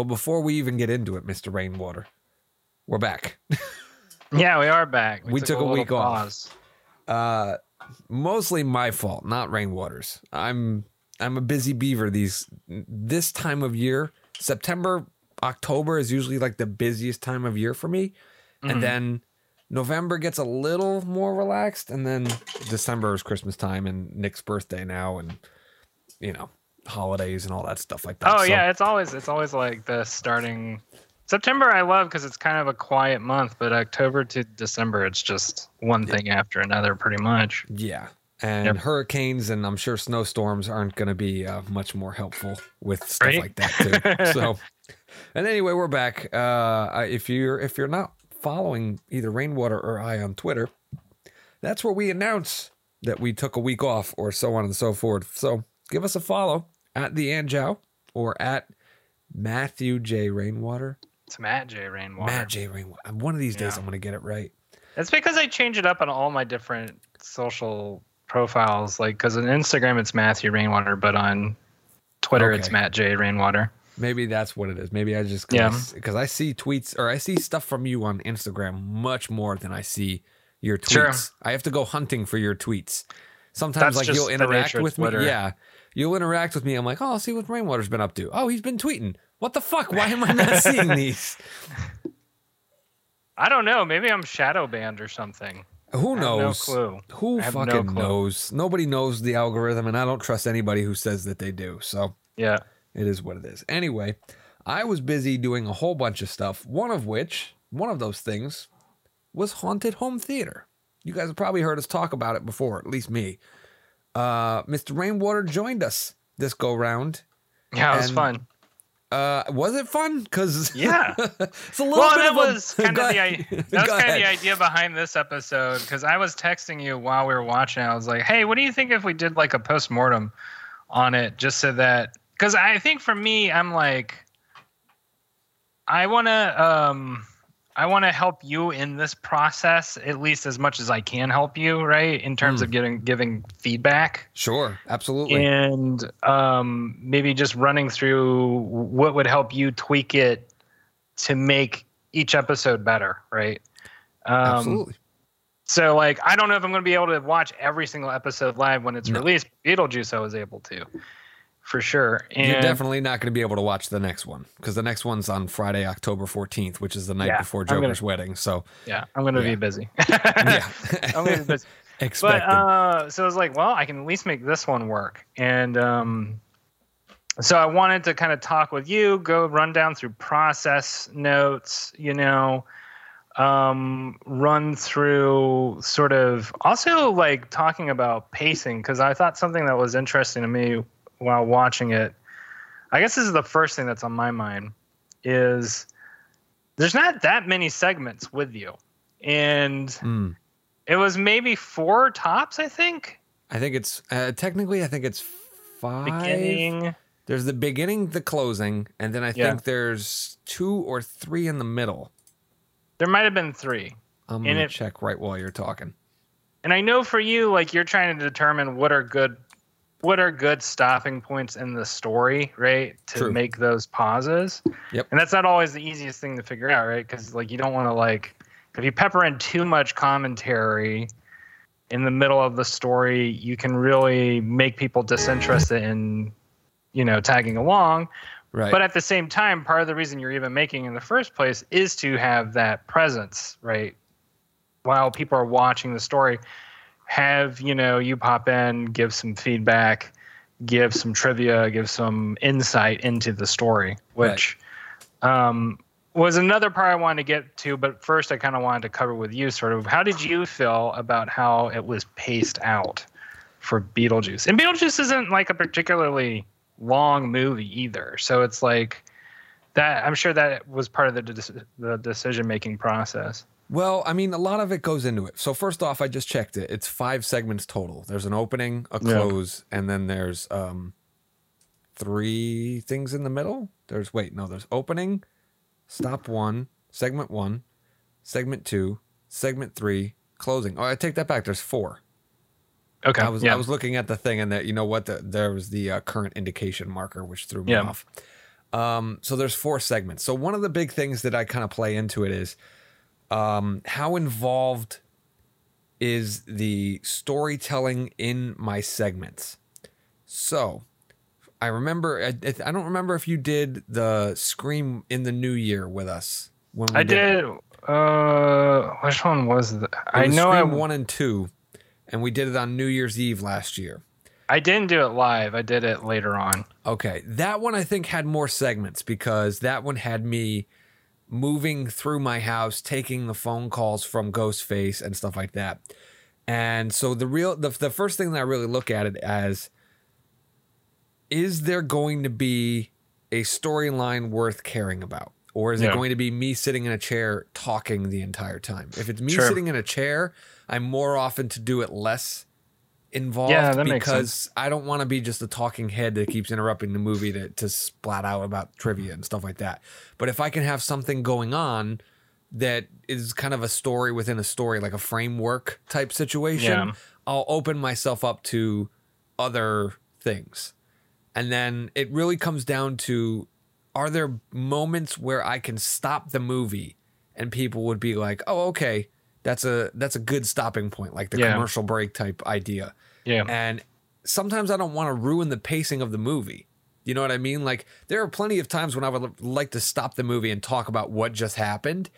Well, before we even get into it, Mr. Rainwater, we're back. Yeah, we are back. We took a little week off. Uh, mostly my fault, not Rainwater's. I'm I'm a busy beaver these this time of year. September, October is usually like the busiest time of year for me, Mhm. and then November gets a little more relaxed, and then December is Christmas time and Nick's birthday now, and you know holidays and all that stuff like that. Oh So- yeah, it's always it's always like the starting September. I love because it's kind of a quiet month, but October to December, it's just one thing after another, pretty much. Yeah. And Yep. hurricanes and I'm sure snowstorms aren't going to be uh, much more helpful with stuff Right? like that too. so, and anyway, we're back. Uh, if you're if you're not following either Rainwater or I on Twitter, that's where we announce that we took a week off or so on and so forth. So give us a follow at the Anjow or at Matthew J Rainwater. It's Matt J Rainwater. Matt J Rainwater. One of these days Yeah. I'm going to get it right. It's because I change it up on all my different social profiles. Like, because on Instagram it's Matthew Rainwater, but on Twitter it's Matt J Rainwater. Maybe that's what it is. Maybe I just Yeah. because I see tweets or I see stuff from you on Instagram much more than I see your tweets. Sure. I have to go hunting for your tweets. Sometimes That's like you'll interact with me. Yeah. You'll interact with me. I'm like, oh, I'll see what Rainwater's been up to. Oh, he's been tweeting. What the fuck? Why am I not seeing these? I don't know. Maybe I'm shadow banned or something. Who I have no clue. Who I have no fucking clue. knows? Nobody knows the algorithm, and I don't trust anybody who says that they do. So Yeah. It is what it is. Anyway, I was busy doing a whole bunch of stuff, one of which, one of those things, was haunted home theater. You guys have probably heard us talk about it before, at least me. Uh, Mr. Rainwater joined us this go round. Yeah, it was And- fun. Uh, was it fun? Because Yeah. it's a little Well, bit that of a- was kind of the i- that was kind of the idea behind this episode because I was texting you while we were watching. I was like, "Hey, what do you think if we did like a post mortem on it, just so that?" Because I think for me, I'm like, I want to, um, I want to help you in this process at least as much as I can help you, right? In terms Hmm. of getting giving feedback Sure, absolutely. and um, maybe just running through what would help you tweak it to make each episode better, right? Um, absolutely. So, like, I don't know if I'm going to be able to watch every single episode live when it's No. released. Beetlejuice, I was able to, for sure. And You're definitely not going to be able to watch the next one because the next one's on Friday, October 14th, which is the night Yeah, before I'm gonna- Joker's wedding. So, yeah, I'm going to Yeah. be busy. yeah. I'm going to be busy. But uh, so I was like, well, I can at least make this one work. And um, so I wanted to kind of talk with you, go run down through process notes, you know, um, run through sort of also like talking about pacing because I thought something that was interesting to me while watching it. I guess this is the first thing that's on my mind is there's not that many segments with you. And Mm. it was maybe four tops, I think. I think it's uh, technically. I think it's five. Beginning. There's the beginning, the closing, and then I Yeah. think there's two or three in the middle. There might have been three. I'm gonna it- check right while you're talking. And I know for you, like you're trying to determine what are good what are good stopping points in the story, right? To True. make those pauses. Yep. And that's not always the easiest thing to figure out, right? Because like you don't want to like if you pepper in too much commentary in the middle of the story, you can really make people disinterested in, you know, tagging along. Right. But at the same time, part of the reason you're even making in the first place is to have that presence, right? While people are watching the story, have you know you pop in, give some feedback, give some trivia, give some insight into the story, which um, was another part I wanted to get to. But first, I kind of wanted to cover with you, sort of, how did you feel about how it was paced out for Beetlejuice? And Beetlejuice isn't like a particularly long movie either. So it's like that. I'm sure that was part of the de- the decision making process. Well, I mean, a lot of it goes into it. So first off, I just checked it. It's five segments total. There's an opening, a Yeah. close, and then there's um three things in the middle. There's wait, no, there's opening, stop one, segment one, segment two, segment three, closing. Oh, I take that back. There's four. Okay. I was yeah. I was looking at the thing and that you know what the, there was the uh, current indication marker which threw me Yeah. off. Um, so there's four segments. So one of the big things that I kind of play into it is um, how involved is the storytelling in my segments. So I remember, I, I don't remember if you did the Scream in the New Year with us. When I did. Uh, which one was that? I know I'm one and two, and we did it on New Year's Eve last year. I didn't do it live. I did it later on. Okay. That one I think had more segments because that one had me moving through my house, taking the phone calls from Ghostface and stuff like that. And so the real the, the first thing that I really look at it as is there going to be a storyline worth caring about? Or is yeah. it going to be me sitting in a chair talking the entire time? If it's me sure. sitting in a chair, I'm more often to do it less involved yeah, because I don't want to be just a talking head that keeps interrupting the movie to, to splat out about trivia and stuff like that. But if I can have something going on that is kind of a story within a story, like a framework type situation, yeah. I'll open myself up to other things. And then it really comes down to are there moments where I can stop the movie and people would be like, "Oh, okay, that's a that's a good stopping point, like the yeah. commercial break type idea. Yeah. And sometimes I don't want to ruin the pacing of the movie. You know what I mean? Like there are plenty of times when I would like to stop the movie and talk about what just happened.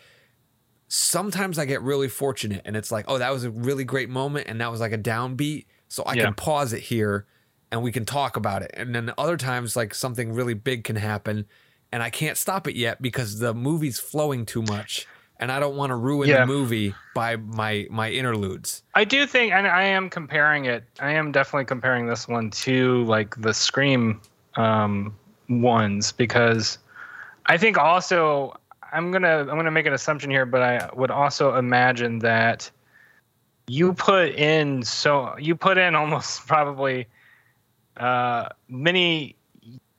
Sometimes I get really fortunate and it's like, oh, that was a really great moment and that was like a downbeat. So I yeah. can pause it here and we can talk about it. And then other times like something really big can happen and I can't stop it yet because the movie's flowing too much and I don't want to ruin yeah. the movie by my my interludes. I do think, and I am comparing it. I am definitely comparing this one to like the Scream um, ones because I think also I'm gonna I'm gonna make an assumption here, but I would also imagine that you put in so you put in almost probably uh, many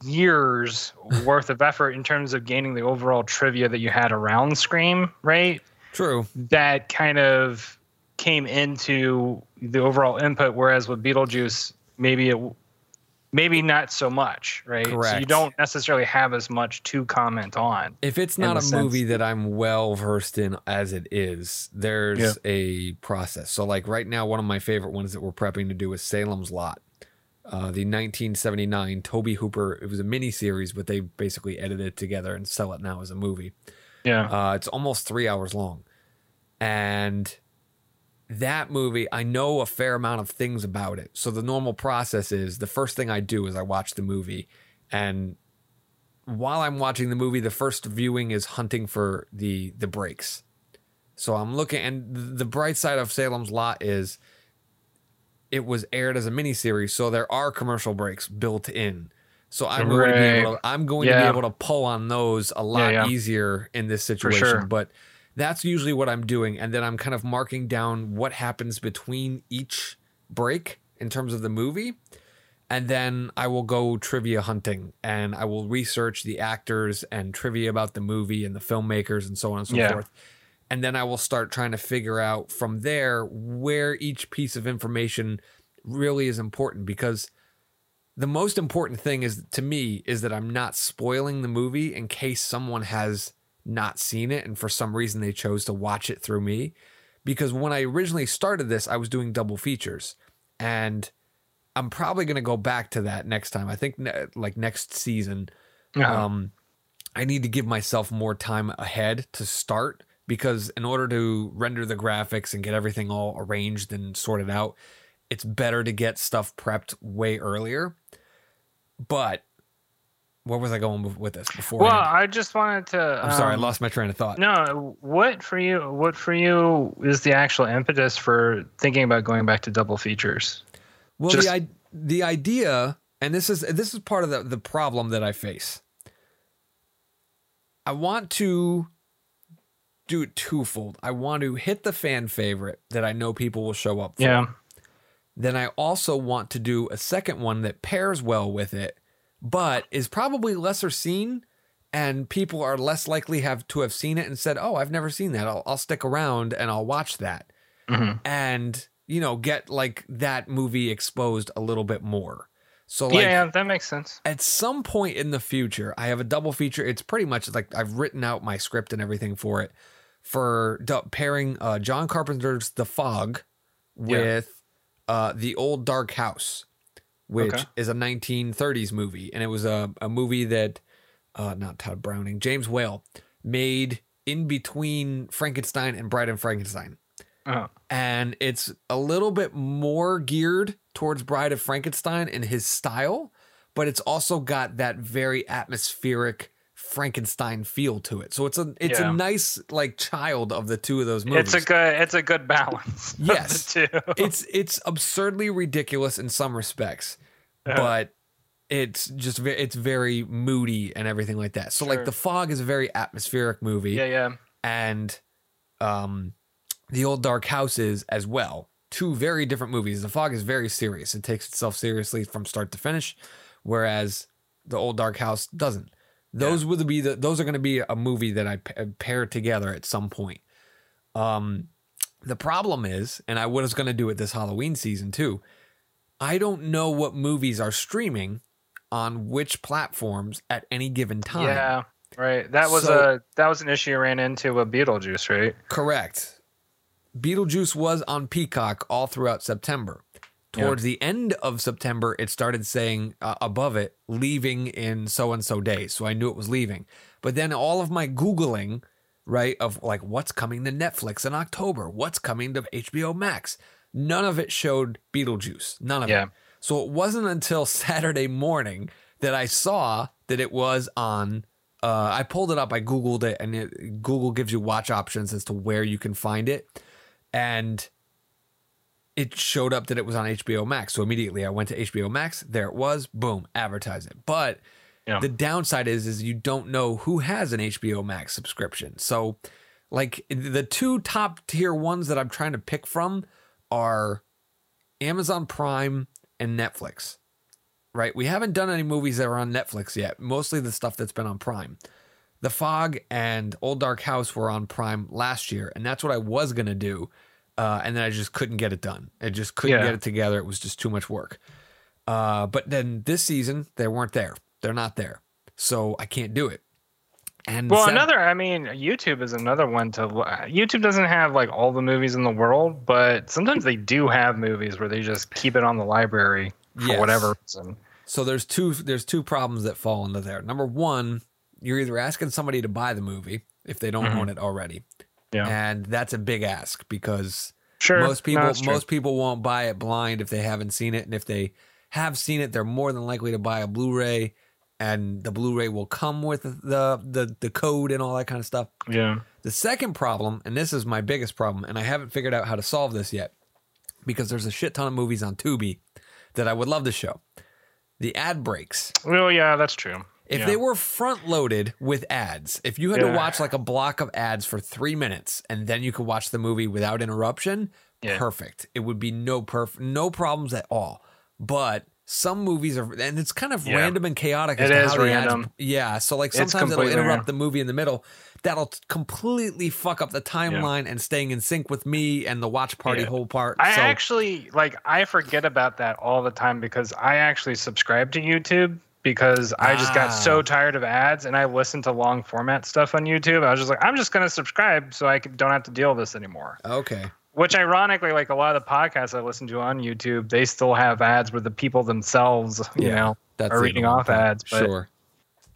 years worth of effort in terms of gaining the overall trivia that you had around Scream, right? True. That kind of came into the overall input, whereas with Beetlejuice, maybe it maybe not so much, right? Correct. So you don't necessarily have as much to comment on. If it's not a movie that I'm well versed in as it is, there's yeah. a process. So like right now, one of my favorite ones that we're prepping to do is Salem's Lot uh, the 1979 Tobe Hooper. It was a mini series, but they basically edited it together and sell it now as a movie. Yeah, uh, it's almost three hours long, and that movie I know a fair amount of things about it. So the normal process is the first thing I do is I watch the movie, and while I'm watching the movie, the first viewing is hunting for the the breaks. So I'm looking, and the bright side of Salem's Lot is it was aired as a miniseries, so there are commercial breaks built in. So I'm right. going to be able to, I'm going yeah. to be able to pull on those a lot yeah, yeah. easier in this situation. Sure. But that's usually what I'm doing, and then I'm kind of marking down what happens between each break in terms of the movie. And then I will go trivia hunting and I will research the actors and trivia about the movie and the filmmakers and so on and so forth and then I will start trying to figure out from there where each piece of information really is important because the most important thing is to me is that I'm not spoiling the movie in case someone has not seen it and for some reason they chose to watch it through me because when I originally started this I was doing double features and I'm probably going to go back to that next time. I think ne- like next season um I need to give myself more time ahead to start because in order to render the graphics and get everything all arranged and sorted out, it's better to get stuff prepped way earlier. But where was I going with this before? Well, I just wanted to. I'm um, sorry, I um, lost my train of thought. No, what for you? What for you is the actual impetus for thinking about going back to double features? Well, just, the the idea, and this is this is part of the the problem that I face. I want to do it twofold. I want to hit the fan favorite that I know people will show up for. Yeah. Then I also want to do a second one that pairs well with it, but is probably lesser seen and people are less likely have to have seen it and said, "Oh, I've never seen that. I'll, I'll stick around and I'll watch that." Mm-hmm. And, you know, get like that movie exposed a little bit more. So like yeah, that makes sense. at some point in the future, I have a double feature. It's pretty much like I've written out my script and everything for it for pairing uh, John Carpenter's The Fog Yeah. with uh, The Old Dark House, which Okay. is a 1930s movie. And it was a, a movie that, uh, not Tod Browning, James Whale made in between Frankenstein and Bride and Frankenstein Uh, and it's a little bit more geared towards Bride of Frankenstein in his style, but it's also got that very atmospheric Frankenstein feel to it. So it's a it's Yeah. a nice like child of the two of those movies. it's a good it's a good balance. Yes. two. it's it's absurdly ridiculous in some respects, Uh-huh. but it's just it's very moody and everything like that. So like The Fog is a very atmospheric movie yeah, yeah. and um, the old dark houses as well two very different movies the fog is very serious it takes itself seriously from start to finish whereas the old dark house doesn't those would be the those are going to be a movie that i pa- pair together at some point um the problem is and i was going to do it this halloween season too i don't know what movies are streaming on which platforms at any given time Yeah. Right. That was So- a that was an issue you ran into with Beetlejuice, right? Correct. Beetlejuice was on Peacock all throughout September. Towards the end of September, it started saying uh, above it, leaving in so and so days. So I knew it was leaving. But then all of my Googling, right, of like what's coming to Netflix in October, what's coming to HBO Max, none of it showed Beetlejuice. None of Yeah. it. So it wasn't until Saturday morning that I saw that it was on. Uh, I pulled it up. I googled it, and it, Google gives you watch options as to where you can find it, and it showed up that it was on HBO Max. So immediately I went to HBO Max. There it was. Boom, advertise it. But Yeah. the downside is, is you don't know who has an HBO Max subscription. So, like the two top tier ones that I'm trying to pick from are Amazon Prime and Netflix. Right? We haven't done any movies that are on Netflix yet. Mostly the stuff that's been on Prime. The Fog and Old Dark House were on Prime last year, and that's what I was gonna do. Uh, and then I just couldn't get it done. I just couldn't Yeah. get it together. It was just too much work. Uh, but then this season, they weren't there. They're not there, so I can't do it. And Well, sad- another, I mean, YouTube is another one to. YouTube doesn't have like all the movies in the world, but sometimes they do have movies where they just keep it on the library for Yes. whatever reason. So there's two there's two problems that fall into there. Number one, you're either asking somebody to buy the movie if they don't Mhm. own it already, Yeah. and that's a big ask because Sure. most people No, most people won't buy it blind if they haven't seen it, and if they have seen it, they're more than likely to buy a Blu-ray, and the Blu-ray will come with the the the code and all that kind of stuff. Yeah. The second problem, and this is my biggest problem, and I haven't figured out how to solve this yet, because there's a shit ton of movies on Tubi that I would love to show. The ad breaks. Well, yeah, that's true. If Yeah. they were front loaded with ads, if you had to watch like a block of ads for three minutes and then you could watch the movie without interruption, Yeah. perfect. It would be no perf- no problems at all. But some movies are, and it's kind of Yeah. random and chaotic as It to is random. ads. Yeah, so like sometimes it'll interrupt the movie in the middle. That'll completely fuck up the timeline and staying in sync with me and the watch party Yeah. whole part. I so, actually like I forget about that all the time because I actually subscribe to YouTube because I just got Ah. so tired of ads and I listened to long format stuff on YouTube. I was just like, I'm just gonna subscribe so I don't have to deal with this anymore. okay. Which ironically, like a lot of the podcasts I listen to on YouTube, they still have ads where the people themselves, you Yeah, know, That's are reading off ads. But Sure.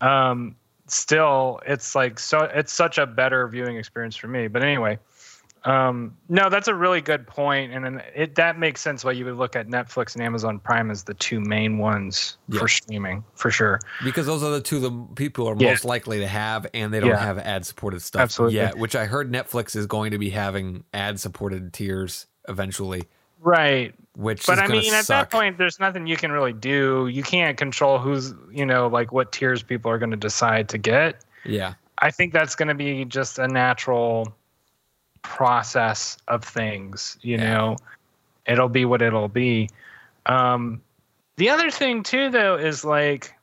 um still it's like so it's such a better viewing experience for me but anyway um no that's a really good point and then it that makes sense why you would look at netflix and amazon prime as the two main ones Yeah. for streaming for sure Because those are the two the people are Yeah. most likely to have, and they don't Yeah. have ad supported stuff Absolutely. yet. Which I heard Netflix is going to be having ad supported tiers eventually. right Which but i mean at that point there's nothing you can really do you can't control who's you know like what tiers people are going to decide to get yeah, I think that's going to be just a natural process of things. You Yeah. know, it'll be what it'll be. Um, the other thing too, though, is like,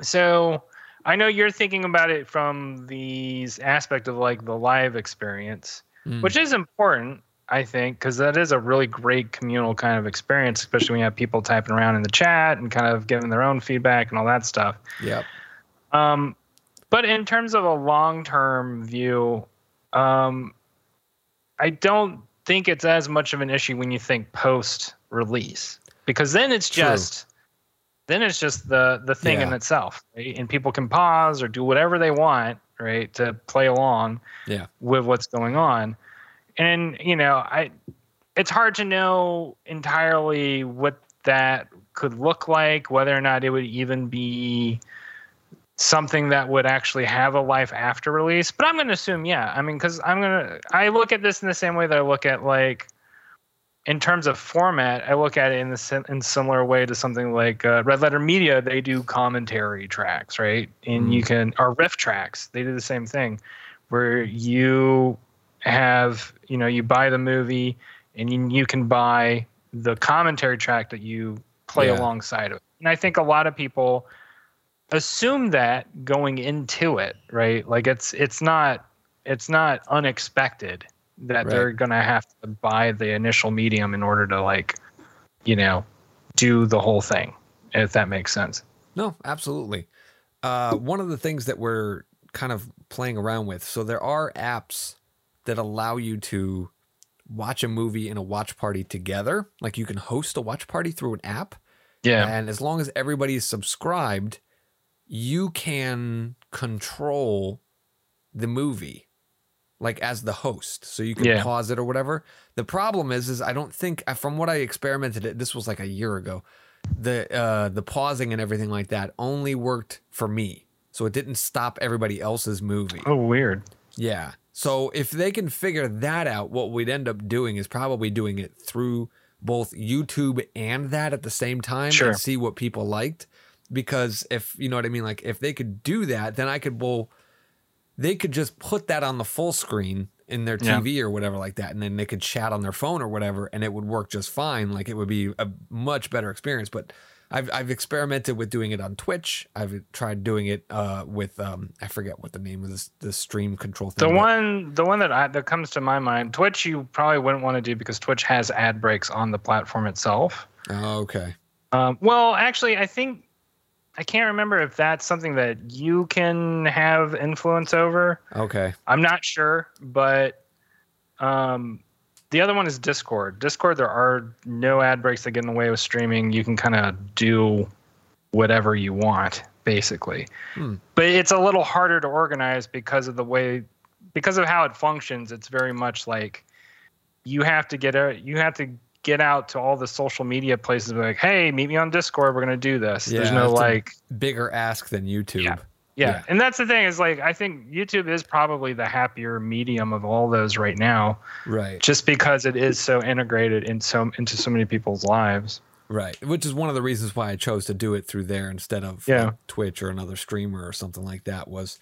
so I know you're thinking about it from these aspect of like the live experience, Mm. which is important. I think, because that is a really great communal kind of experience, especially when you have people typing around in the chat and kind of giving their own feedback and all that stuff. Yeah. Um, but in terms of a long term view, um, I don't think it's as much of an issue when you think post release, because then it's True. just then it's just the the thing in itself, right? and people can pause or do whatever they want, right, to play along Yeah. with what's going on. And you know, I it's hard to know entirely what that could look like, whether or not it would even be something that would actually have a life after release. But I'm going to assume, yeah. I mean, because I'm going to, I look at this in the same way that I look at like, in terms of format, I look at it in the in similar way to something like uh, Red Letter Media. They do commentary tracks, right? And you can or riff tracks. They do the same thing, where you have you know you buy the movie and you, you can buy the commentary track that you play Yeah. alongside of it. And I think a lot of people assume that going into it, right? Like it's it's not it's not unexpected that Right. they're gonna have to buy the initial medium in order to like, you know, do the whole thing. If that makes sense. No, absolutely. Uh, one of the things that we're kind of playing around with, so there are apps that allow you to watch a movie in a watch party together. Like you can host a watch party through an app. Yeah. And as long as everybody is subscribed, you can control the movie like as the host. So you can Yeah. pause it or whatever. The problem is is I don't think uh, from what I experimented it this was like a year ago. The uh the pausing and everything like that only worked for me. So it didn't stop everybody else's movie. Oh, weird. Yeah. So if they can figure that out, what we'd end up doing is probably doing it through both YouTube and that at the same time Sure. and see what people liked. Because if you know what I mean, like if they could do that, then I could well they could just put that on the full screen in their Yeah. TV or whatever like that, and then they could chat on their phone or whatever, and it would work just fine. Like it would be a much better experience. But I've I've experimented with doing it on Twitch. I've tried doing it uh, with um, I forget what the name of this the stream control The thing. but- one, the one that I, that comes to my mind, Twitch, you probably wouldn't want to do because Twitch has ad breaks on the platform itself. Oh, okay. Um, well, actually, I think I can't remember if that's something that you can have influence over. Okay. I'm not sure, but um, the other one is Discord. Discord, there are no ad breaks that get in the way with streaming. You can kind of do whatever you want, basically. Hmm. But it's a little harder to organize because of the way, because of how it functions. It's very much like you have to get a, You have to get out to all the social media places. And be like, hey, meet me on Discord. We're gonna do this. There's no like. Bigger ask than YouTube. Yeah. Yeah. Yeah. And that's the thing is like I think YouTube is probably the happier medium of all those right now Right. just because it is so integrated in so into so many people's lives. Right. Which is one of the reasons why I chose to do it through there instead of Yeah. like, Twitch or another streamer or something like that was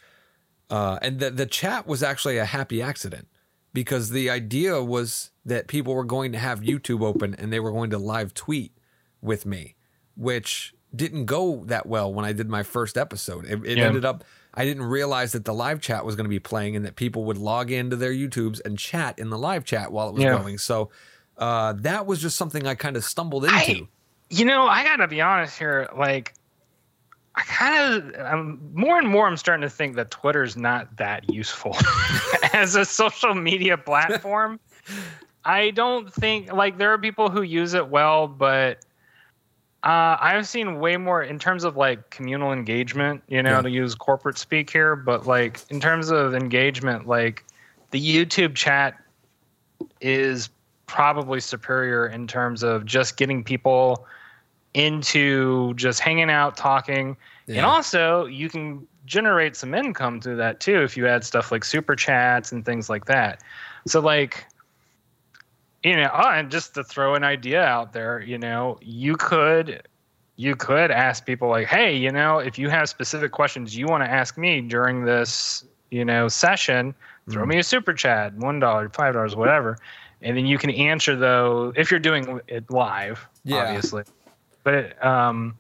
uh and the the chat was actually a happy accident because the idea was that people were going to have YouTube open and they were going to live tweet with me, which didn't go that well when I did my first episode. It, it Yeah. ended up I didn't realize that the live chat was going to be playing and that people would log into their YouTubes and chat in the live chat while it was Yeah. going. So uh, that was just something I kind of stumbled into. I- You know, I got to be honest here like I kind of I'm more and more I'm starting to think that Twitter's not that useful as a social media platform. I don't think like there are people who use it well, but uh, I've seen way more in terms of like communal engagement, you know, Yeah. to use corporate speak here, but like in terms of engagement, like the YouTube chat is probably superior in terms of just getting people into just hanging out, talking. And also, you can generate some income through that too if you add stuff like super chats and things like that. So, like, you know, oh, and just to throw an idea out there, you know, you could you could ask people like, hey, you know, if you have specific questions you want to ask me during this, you know, session, throw Mhm. me a super chat, one dollar, five dollars, whatever, and then you can answer though if you're doing it live, Yeah. obviously. But um,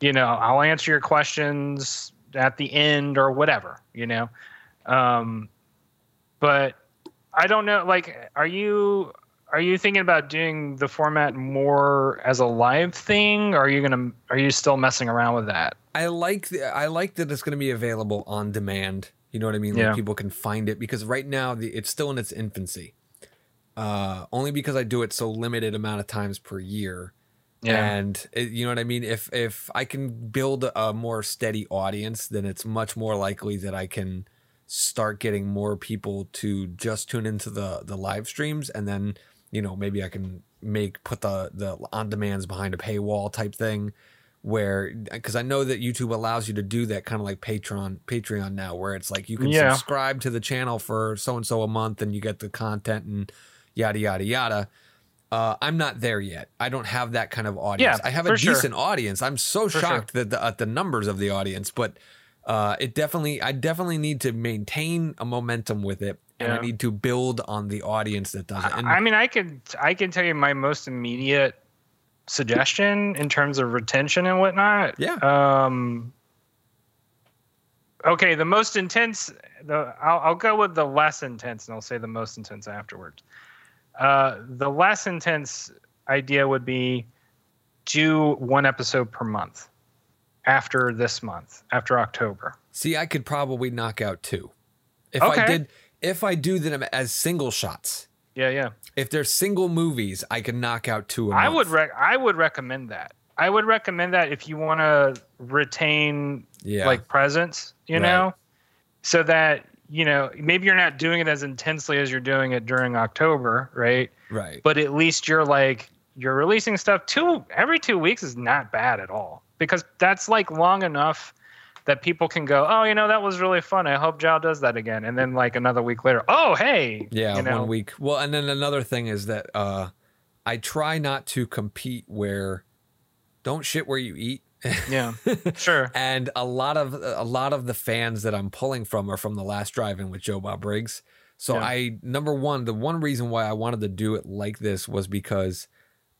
you know, I'll answer your questions at the end or whatever, you know. Um, but I don't know. Like, are you are you thinking about doing the format more as a live thing? Or are you gonna are you still messing around with that? I like the, I like that it's going to be available on demand. You know what I mean? Yeah. Like people can find it because right now the, it's still in its infancy. Uh, only because I do it so limited amount of times per year. And it, you know what I mean? If if I can build a more steady audience, then it's much more likely that I can start getting more people to just tune into the the live streams, and then you know maybe I can make put the the on demands behind a paywall type thing, where because I know that YouTube allows you to do that kind of like Patreon Patreon now, where it's like you can Yeah. subscribe to the channel for so and so a month, and you get the content and yada yada yada. Uh, I'm not there yet. I don't have that kind of audience. Yeah, I have a for sure. decent audience. I'm so For shocked that the, at the numbers of the audience, but uh, it definitely, I definitely need to maintain a momentum with it, and I need to build on the audience that does it. And I mean, I could I can tell you my most immediate suggestion in terms of retention and whatnot. Yeah. Um. Okay, the most intense. The I'll, I'll go with the less intense, and I'll say the most intense afterwards. Uh, the less intense idea would be do one episode per month after this month, after October. see, I could probably knock out two if I did. If I do them as single shots, Yeah, yeah. if they're single movies, I can knock out two. A I would rec- I would recommend that. I would recommend that if you want to retain yeah, like presence, you Right. know, so that you know maybe you're not doing it as intensely as you're doing it during October, right? right. But at least you're like you're releasing stuff two every two weeks is not bad at all because that's like long enough that people can go, oh, you know, that was really fun. I hope Zhao does that again, and then like another week later, oh, hey, Yeah, you know, one week. Well, and then another thing is that uh, I try not to compete where don't shit where you eat. Yeah, sure, and a lot of a lot of the fans that I'm pulling from are from the last drive-in with Joe Bob Briggs. So Yeah. I number one, the one reason why I wanted to do it like this was because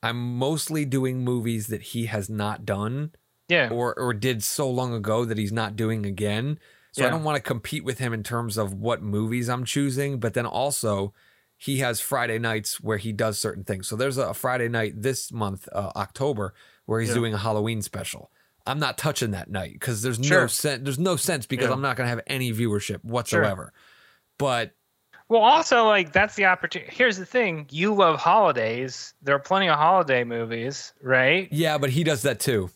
I'm mostly doing movies that he has not done yeah, or or did so long ago that he's not doing again. So I don't want to compete with him in terms of what movies I'm choosing, but then also he has Friday nights where he does certain things. So there's a Friday night this month, uh, October, where he's Yeah. doing a Halloween special. I'm not touching that night because there's no sense. There's no sense because Yeah. I'm not going to have any viewership whatsoever. But Well, also like that's the opportunity. Here's the thing: you love holidays. There are plenty of holiday movies, right? yeah, but he does that too.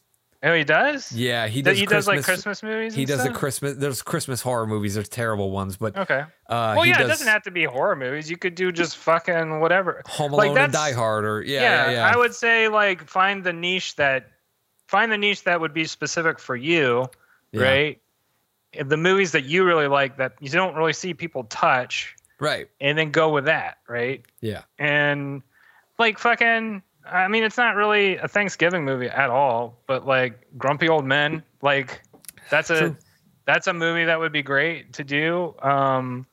Oh, he does. Yeah, he does. he Christmas, does like Christmas movies. He does the? Christmas. There's Christmas horror movies. There's terrible ones, but uh, Okay. Well, yeah, does it doesn't have to be horror movies. You could do just fucking whatever. Home like, Alone and Die Hard, or yeah, yeah, yeah. I would say like find the niche that find the niche that would be specific for you, Yeah. right? If The movies that you really like that you don't really see people touch, Right. and then go with that, right? Yeah. and like fucking i mean it's not really a thanksgiving movie at all but like grumpy old men like that's a True. that's a movie that would be great to do um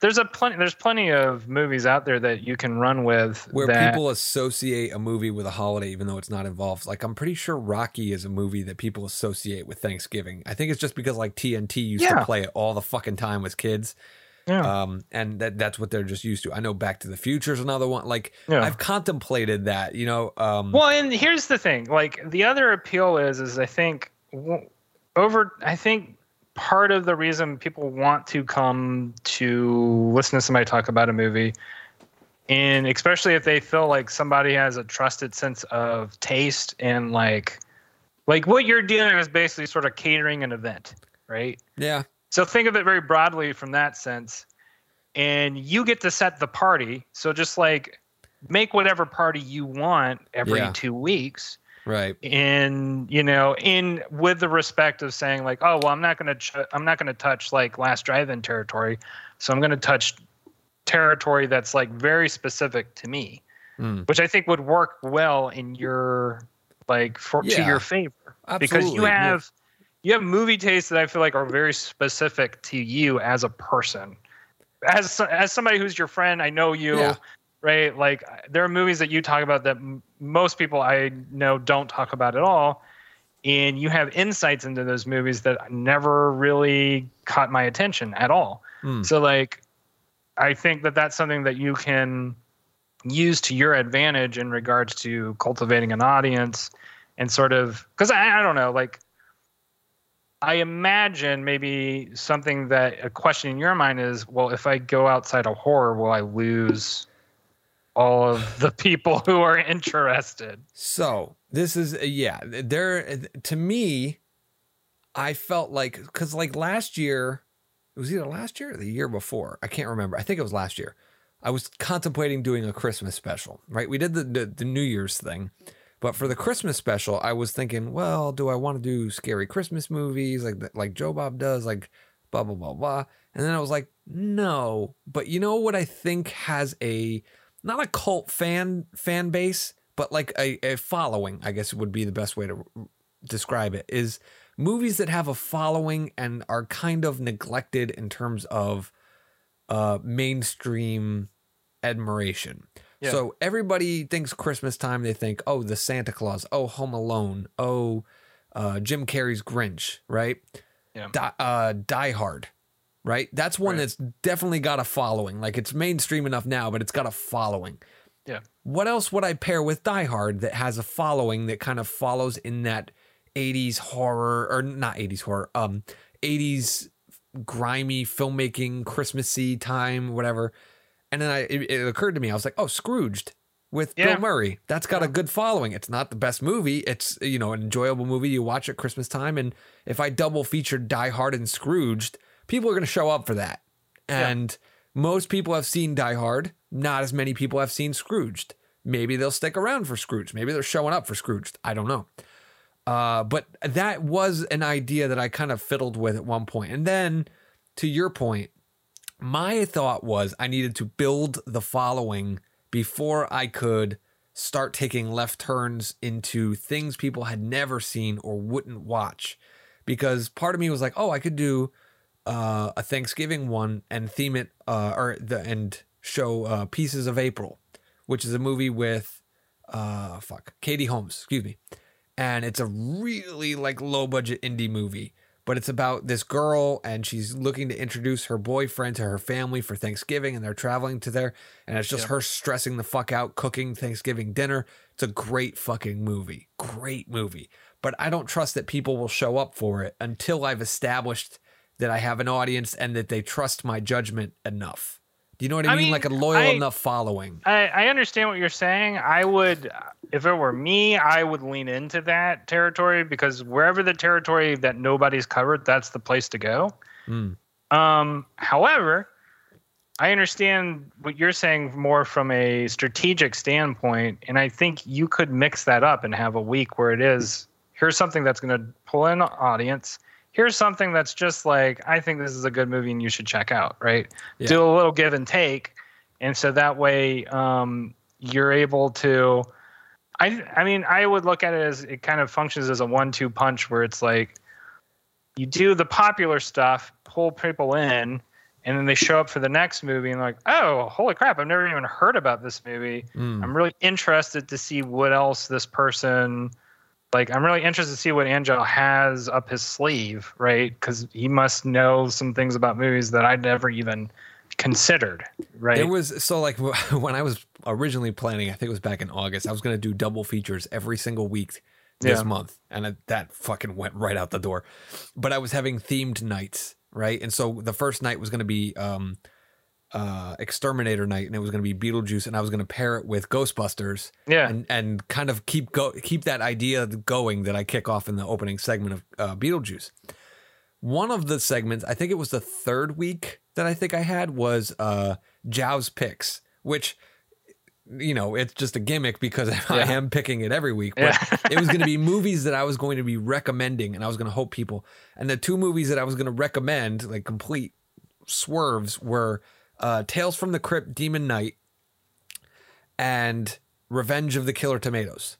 there's a plenty there's plenty of movies out there that you can run with Where that, people associate a movie with a holiday, even though it's not involved. Like I'm pretty sure Rocky is a movie that people associate with Thanksgiving. I think it's just because like TNT used Yeah. to play it all the fucking time as kids. Yeah. Um, and that that's what they're just used to. I know Back to the Future is another one. Like Yeah. I've contemplated that, you know. Um, Well, and here's the thing. Like the other appeal is, is I think over. I think part of the reason people want to come to listen to somebody talk about a movie, and especially if they feel like somebody has a trusted sense of taste and like, like what you're doing is basically sort of catering an event, right? yeah. So think of it very broadly from that sense. And you get to set the party. So just like make whatever party you want every Yeah. two weeks. Right. And you know, in with the respect of saying like, oh well, I'm not gonna ch- I'm not gonna touch like last drive-in territory, so I'm gonna touch territory that's like very specific to me, Mm. which I think would work well in your like for to your favor because you have. Yeah. You have movie tastes that I feel like are very specific to you as a person. As as somebody who's your friend, I know you, Yeah. right? Like there are movies that you talk about that m- most people I know don't talk about at all, and you have insights into those movies that never really caught my attention at all. Mm. So like I think that that's something that you can use to your advantage in regards to cultivating an audience and sort of because I, I don't know like i imagine maybe something that a question in your mind is well if i go outside of horror will i lose all of the people who are interested So this is uh, yeah. There to me, I felt like because like last year, it was either last year or the year before. I can't remember. I think it was last year. I was contemplating doing a Christmas special. Right, we did the the, the New Year's thing, but for the Christmas special, I was thinking, well, do I want to do scary Christmas movies like like Joe Bob does, like blah blah blah blah. And then I was like, no. But you know what I think has a not a cult fan fan base, but like a, a following, I guess would be the best way to describe it, is movies that have a following and are kind of neglected in terms of uh mainstream admiration. Yeah. So everybody thinks Christmas time, they think, oh, the Santa Claus, oh, Home Alone, oh, uh, Jim Carrey's Grinch, right? Yeah. Die, uh, Die Hard, right? That's one Right. that's definitely got a following. Like it's mainstream enough now, but it's got a following. Yeah. What else would I pair with Die Hard that has a following that kind of follows in that 80s horror or not 80s horror, um 80s grimy filmmaking Christmassy time, whatever. And then I it, it occurred to me, I was like, oh, Scrooged with Yeah. Bill Murray. That's got a good following. It's not the best movie. It's you know an enjoyable movie you watch at Christmas time. And if I double featured Die Hard and Scrooged, people are going to show up for that. Yeah. And most people have seen Die Hard. Not as many people have seen Scrooged. Maybe they'll stick around for Scrooge. Maybe they're showing up for Scrooged. I don't know. Uh, but that was an idea that I kind of fiddled with at one point. And then to your point, my thought was I needed to build the following before I could start taking left turns into things people had never seen or wouldn't watch. Because part of me was like, oh, I could do uh, a Thanksgiving one and theme it uh, or the and show uh, Pieces of April, which is a movie with uh, fuck Katie Holmes, excuse me, and it's a really like low budget indie movie. But it's about this girl, and she's looking to introduce her boyfriend to her family for Thanksgiving, and they're traveling to there, and it's just Yeah. her stressing the fuck out cooking Thanksgiving dinner. It's a great fucking movie, great movie. But I don't trust that people will show up for it until I've established that I have an audience and that they trust my judgment enough. Do you know what I, I mean? mean, Like a loyal I- enough following. I, I understand what you're saying. I would, if it were me, I would lean into that territory because wherever the territory that nobody's covered, that's the place to go. Mm. Um, however, I understand what you're saying more from a strategic standpoint, and I think you could mix that up and have a week where it is here's something that's going to pull in an audience. Here's something that's just like I think this is a good movie and you should check out. Right? Yeah. Do a little give and take, and so that way um, you're able to. I I mean I would look at it as it kind of functions as a one-two punch where it's like you do the popular stuff, pull people in, and then they show up for the next movie and like, oh, holy crap, I've never even heard about this movie. Mm. I'm really interested to see what else this person like I'm really interested to see what Angel has up his sleeve, right? Because he must know some things about movies that I'd never even considered, right? It was so like when I was originally planning, I think it was back in August, I was going to do double features every single week this Yeah. month. And it- that fucking went right out the door. But I was having themed nights, right? And so the first night was going to be um, uh, Exterminator night, and it was going to be Beetlejuice, and I was going to pair it with Ghostbusters. yeah, and and kind of keep go keep that idea going that I kick off in the opening segment of uh, Beetlejuice. One of the segments, I think it was the third week that I think I had was uh, Jow's picks, which you know it's just a gimmick because I am picking it every week. But Yeah. it was going to be movies that I was going to be recommending, and I was going to hope people. And the two movies that I was going to recommend, like complete swerves, were uh, Tales from the Crypt, Demon Knight, and Revenge of the Killer Tomatoes.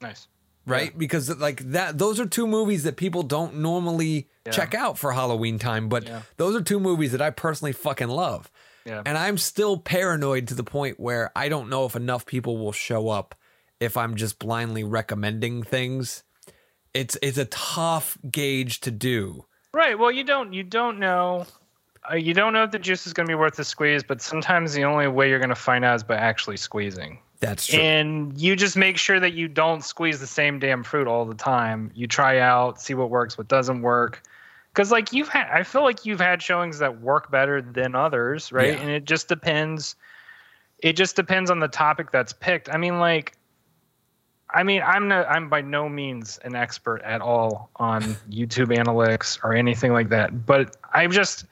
nice. Right? Because like that those are two movies that people don't normally Yeah. check out for Halloween time, but Yeah. those are two movies that I personally fucking love. Yeah. And I'm still paranoid to the point where I don't know if enough people will show up if I'm just blindly recommending things. It's it's a tough gauge to do. Right. Well, you don't you don't know. Uh, you don't know if the juice is going to be worth the squeeze, but sometimes the only way you're going to find out is by actually squeezing. That's true. And you just make sure that you don't squeeze the same damn fruit all the time. You try out, see what works, what doesn't work. Because like you've had, I feel like you've had showings that work better than others, right? Yeah. And it just depends. It just depends on the topic that's picked. I mean, like, I mean, I'm no, I'm by no means an expert at all on YouTube analytics or anything like that. But I've just,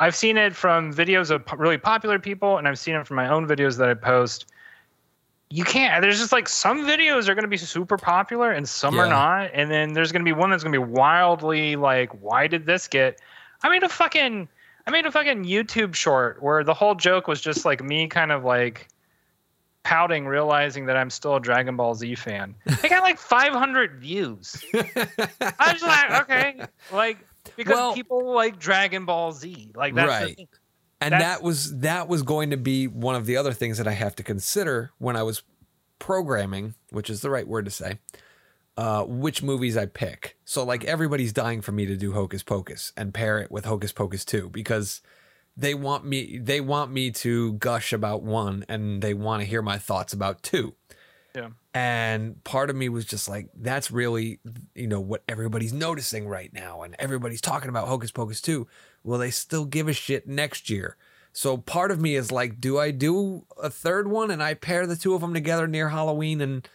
I've seen it from videos of really popular people, and I've seen it from my own videos that I post. You can't there's just like some videos are going to be super popular and some Yeah. are not and then there's going to be one that's going to be wildly like why did this get i made a fucking i made a fucking youtube short where the whole joke was just like me kind of like pouting realizing that i'm still a dragon ball z fan. I got like 500 views. I was like okay like because Well- people like dragon ball z like that's the Right. thing. and That's- that was that was going to be one of the other things that I have to consider when I was programming, which is the right word to say, uh, which movies I pick. So like everybody's dying for me to do Hocus Pocus and pair it with Hocus Pocus 2 because they want me they want me to gush about one and they want to hear my thoughts about two. Yeah. And part of me was just like, that's really, you know, what everybody's noticing right now. And everybody's talking about Hocus Pocus 2. Will they still give a shit next year? So part of me is like, do I do a third one and I pair the two of them together near Halloween and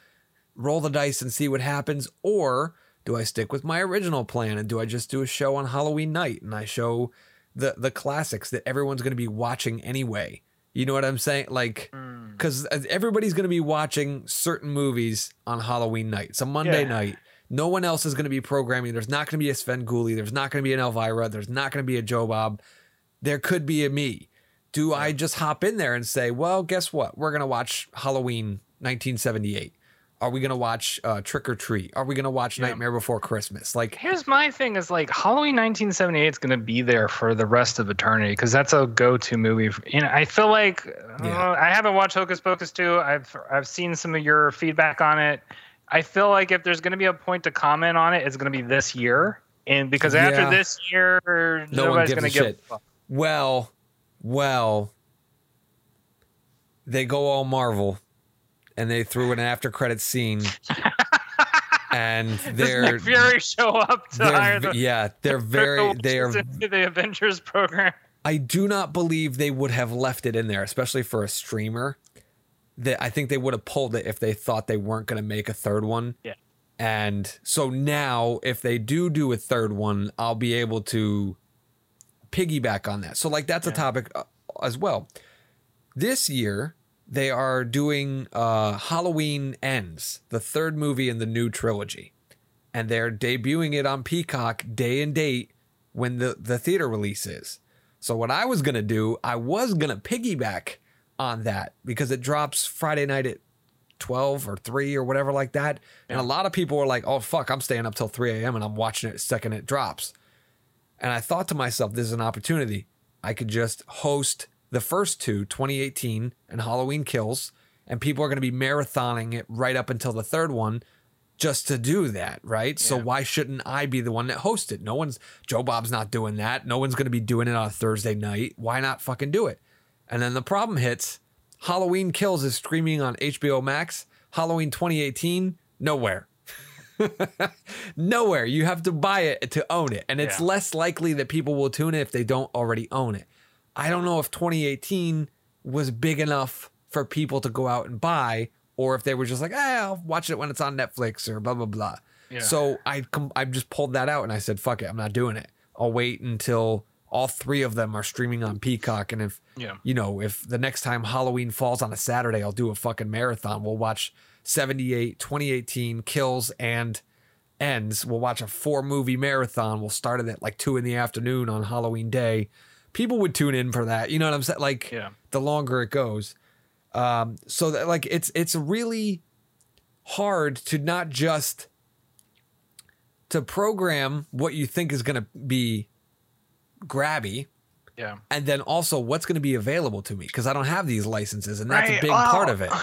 roll the dice and see what happens? Or do I stick with my original plan and do I just do a show on Halloween night and I show the the classics that everyone's going to be watching anyway? You know what I'm saying? Like, Mm. because everybody's going to be watching certain movies on Halloween night. It's a Monday Yeah. night. No one else is going to be programming. There's not going to be a Svengoolie. There's not going to be an Elvira. There's not going to be a Joe Bob. There could be a me. Do I just hop in there and say, well, guess what? We're going to watch Halloween 1978. Are we going to watch uh, Trick or Treat? Are we going to watch Yeah. Nightmare Before Christmas? Like, Here's my thing: is like Halloween 1978 is going to be there for the rest of eternity because that's a go-to movie. You know, I feel like uh, I haven't watched Hocus Pocus 2. I've I've seen some of your feedback on it. I feel like if there's going to be a point to comment on it, it's going to be this year, and because Yeah. after this year, No nobody's gonna give. shit. well, well, they go all Marvel and they threw an after credit scene. and they're Fury show up to hire the yeah they're very they are into the Avengers program? I do not believe they would have left it in there, especially for a streamer. That I think they would have pulled it if they thought they weren't going to make a third one. Yeah. And so now, if they do do a third one, I'll be able to piggyback on that. So, like, that's a topic uh, as well. This year, they are doing uh, Halloween Ends, the third movie in the new trilogy. And they're debuting it on Peacock day and date when the, the theater release is. So, what I was going to do, I was going to piggyback on that because it drops Friday night at 12 or 3 or whatever like that. And a lot of people were like, oh, fuck, I'm staying up till 3 a.m. and I'm watching it second it drops. And I thought to myself, this is an opportunity. I could just host the first two, 2018 and Halloween Kills, and people are going to be marathoning it right up until the third one just to do that, right? So why shouldn't I be the one that hosts it? No one's, Joe Bob's not doing that. No one's going to be doing it on a Thursday night. Why not fucking do it? And then the problem hits Halloween Kills is streaming on HBO Max. Halloween 2018, nowhere. nowhere. You have to buy it to own it. And it's Yeah. less likely that people will tune it if they don't already own it. I don't know if 2018 was big enough for people to go out and buy, or if they were just like, eh, I'll watch it when it's on Netflix or blah, blah, blah. Yeah. So I com- I just pulled that out and I said, fuck it, I'm not doing it. I'll wait until all three of them are streaming on Peacock. And if, Yeah. you know, if the next time Halloween falls on a Saturday, I'll do a fucking marathon. We'll watch 78, 2018 kills and ends. We'll watch a four movie marathon. We'll start it at like two in the afternoon on Halloween day. People would tune in for that. You know what I'm saying? Like Yeah. the longer it goes. Um, so that like it's it's really hard to not just to program what you think is going to be grabby Yeah. and then also what's going to be available to me because I don't have these licenses and that's a big well, part of it.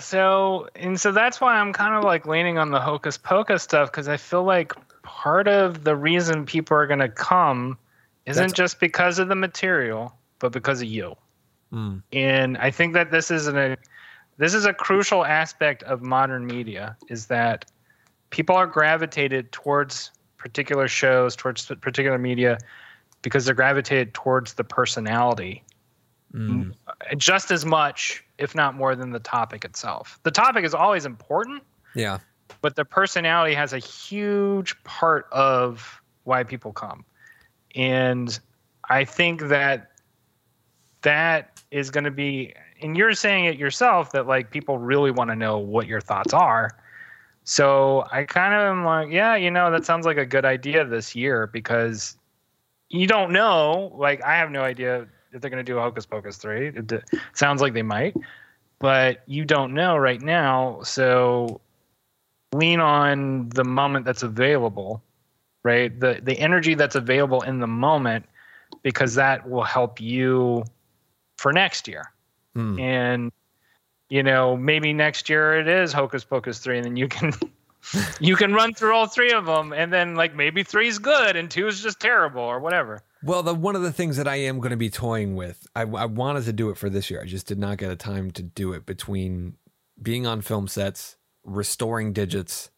So and so that's why I'm kind of like leaning on the hocus pocus stuff because I feel like part of the reason people are gonna come isn't That's- just because of the material, but because of you. Mm. And I think that this is an, a this is a crucial aspect of modern media is that people are gravitated towards particular shows, towards particular media, because they're gravitated towards the personality Mm. just as much, if not more, than the topic itself. The topic is always important, Yeah. but the personality has a huge part of why people come. And I think that that is going to be, and you're saying it yourself that like people really want to know what your thoughts are. So I kind of am like, yeah, you know, that sounds like a good idea this year because you don't know. Like, I have no idea if they're going to do a Hocus Pocus 3. It d- sounds like they might, but you don't know right now. So lean on the moment that's available, right? The the energy that's available in the moment because that will help you for next year. Mm. And you know, maybe next year it is Hocus Pocus 3 and then you can you can run through all three of them and then like maybe 3 is good and 2 is just terrible or whatever. Well, the one of the things that I am going to be toying with, I, I wanted to do it for this year. I just did not get a time to do it between being on film sets, restoring digits,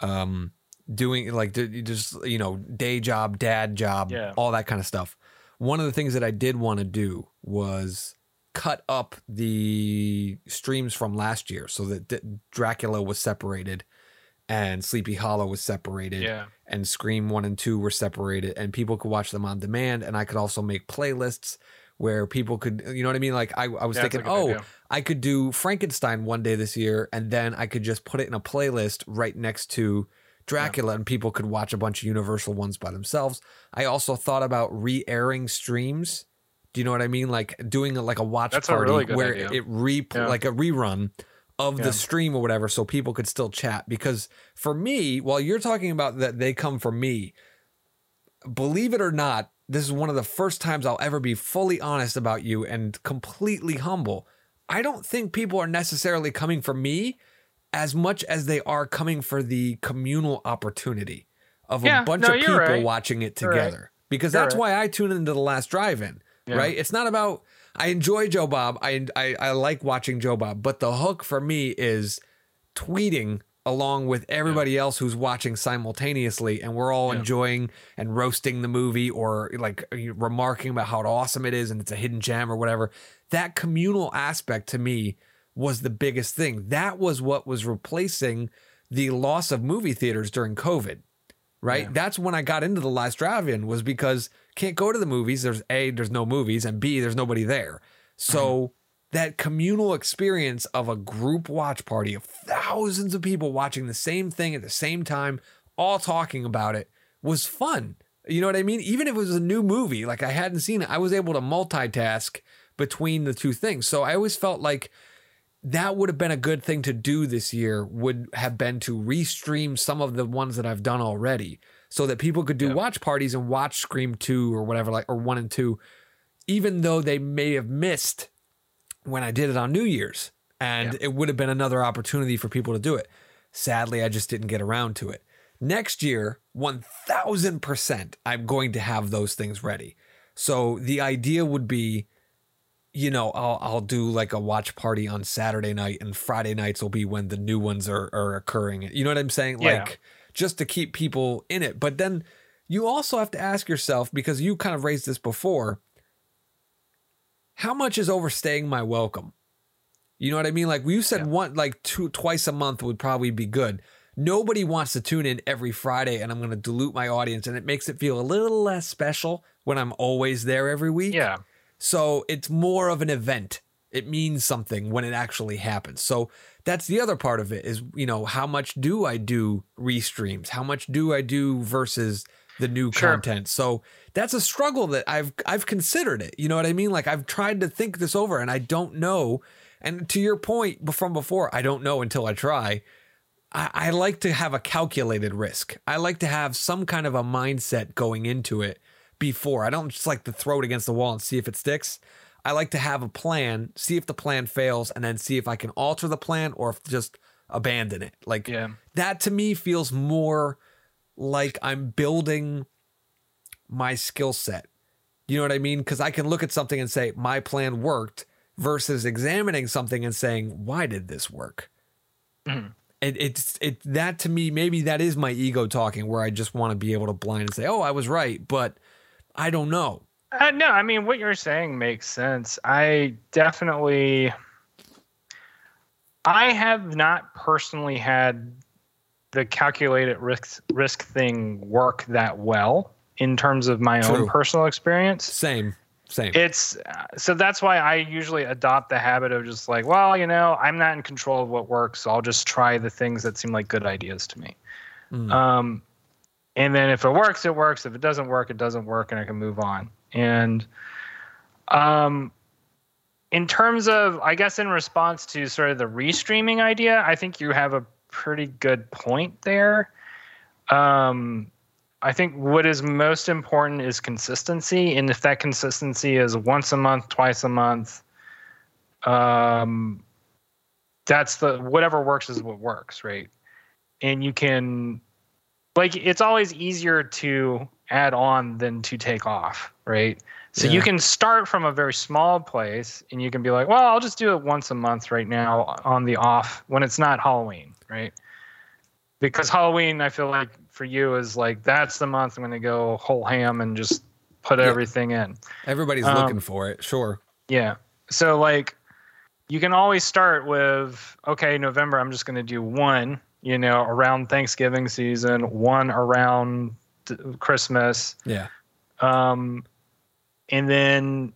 um, doing like just you know day job, dad job, Yeah. all that kind of stuff. One of the things that I did want to do was cut up the streams from last year so that D- Dracula was separated and Sleepy Hollow was separated Yeah. and Scream 1 and 2 were separated and people could watch them on demand and I could also make playlists where people could you know what I mean like I, I was Yeah, thinking oh idea. I could do Frankenstein one day this year and then I could just put it in a playlist right next to Dracula and people could watch a bunch of Universal ones by themselves. I also thought about re-airing streams. Do you know what I mean? Like doing a, like a watch That's a party really where idea. it re Yeah. like a rerun of Yeah. the stream or whatever so people could still chat because for me while you're talking about that they come from me believe it or not this is one of the first times I'll ever be fully honest about you and completely humble I don't think people are necessarily coming for me as much as they are coming for the communal opportunity of Yeah, a bunch no, of people right. watching it You're right. together because You're that's right. why I tune into the last drive-in Yeah. right it's not about I enjoy Joe Bob I, I I like watching Joe Bob but the hook for me is tweeting along with everybody else who's watching simultaneously and we're all Yeah. enjoying and roasting the movie or like remarking about how awesome it is and it's a hidden gem or whatever that communal aspect to me was the biggest thing that was what was replacing the loss of movie theaters during covid right Yeah. that's when i got into the last drive-in was because can't go to the movies there's a there's no movies and b there's nobody there so mm-hmm. that communal experience of a group watch party of thousands of people watching the same thing at the same time, all talking about it, was fun. You know what I mean? Even if it was a new movie, like I hadn't seen it, I was able to multitask between the two things. So I always felt like that would have been a good thing to do this year, would have been to restream some of the ones that I've done already so that people could do Yeah. watch parties and watch Scream 2 or whatever, like, or 1 and 2, even though they may have missed when I did it on New Year's. And Yeah. it would have been another opportunity for people to do it. Sadly, I just didn't get around to it. Next year, 1000%, I'm going to have those things ready. So the idea would be, you know, I'll, I'll do like a watch party on Saturday night, and Friday nights will be when the new ones are, are occurring. You know what I'm saying? Yeah. Like, just to keep people in it. But then you also have to ask yourself, because you kind of raised this before, how much is overstaying my welcome? You know what I mean? Like you said, Yeah. one like two twice a month would probably be good. Nobody wants to tune in every Friday, and I'm going to dilute my audience, and it makes it feel a little less special when I'm always there every week. Yeah. So it's more of an event. It means something when it actually happens. So that's the other part of it is, you know, how much do I do restreams? How much do I do versus the new Sure. content? So that's a struggle that I've I've considered it. You know what I mean? Like I've tried to think this over and I don't know. And to your point from before, I don't know until I try. I, I like to have a calculated risk. I like to have some kind of a mindset going into it before. I don't just like to throw it against the wall and see if it sticks. I like to have a plan, see if the plan fails, and then see if I can alter the plan or if just abandon it. Like Yeah. that to me feels more like I'm building my skill set You know what I mean? Because I can look at something and say, my plan worked versus examining something and saying, why did this work? Mhm. It, it's it that to me maybe that is my ego talking where I just want to be able to blind and say oh I was right but I don't know Uh, no, I mean what you're saying makes sense. I definitely, I have not personally had the calculated risk risk thing work that well in terms of my True. own personal experience. same same It's uh, so that's why I usually adopt the habit of just like, well, you know, I'm not in control of what works, so I'll just try the things that seem like good ideas to me. Mm. Um, and then if it works, it works. If it doesn't work, it doesn't work, and I can move on. And um, in terms of, I guess, in response to sort of the restreaming idea, I think you have a pretty good point there. Um, I think what is most important is consistency, and if that consistency is once a month, twice a month, um, that's the whatever works is what works, right? And you can, like, it's always easier to add on than to take off, right? So you can start from a very small place, and you can be like, well, I'll just do it once a month right now on the off when it's not Halloween, right? Because Halloween, I feel like for you is like that's the month I'm going to go whole ham and just put Yeah. everything in. everybody's um, looking for it sure Yeah. So like you can always start with okay, November I'm just going to do one, you know, around Thanksgiving season, one around Christmas, yeah um and then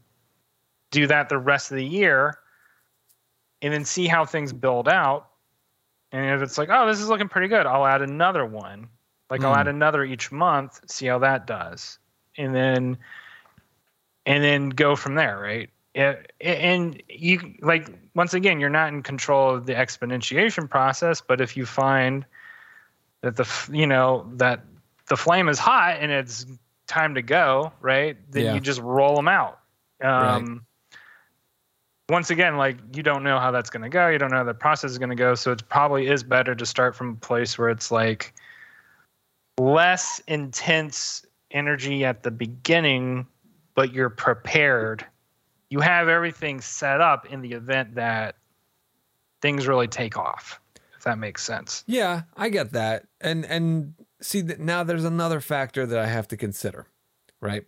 do that the rest of the year and then see how things build out. And if it's like, oh, this is looking pretty good, I'll add another one. Like I'll Hmm. add another each month, see how that does. And then and then go from there, right? It, and you like once again, you're not in control of the exponentiation process, but if you find that the you know that the flame is hot and it's time to go, right? Then Yeah. you just roll them out. Um, Once again, like you don't know how that's going to go. You don't know how the process is going to go. So it probably is better to start from a place where it's like less intense energy at the beginning, but you're prepared. You have everything set up in the event that things really take off. If that makes sense. Yeah, I get that. And and see that now there's another factor that I have to consider, right?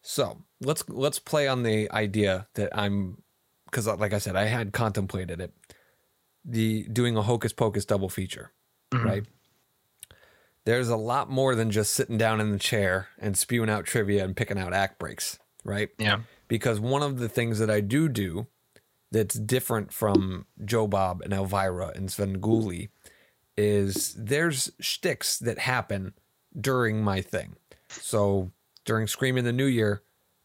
So, let's let's play on the idea that I'm cuz like I said I had contemplated it. The doing a hocus pocus double feature, Mhm. right? There's a lot more than just sitting down in the chair and spewing out trivia and picking out act breaks, right? Yeah. Because one of the things that I do do that's different from Joe Bob and Elvira and Svengoolie is there's shticks that happen during my thing. So during Screaming the New Year,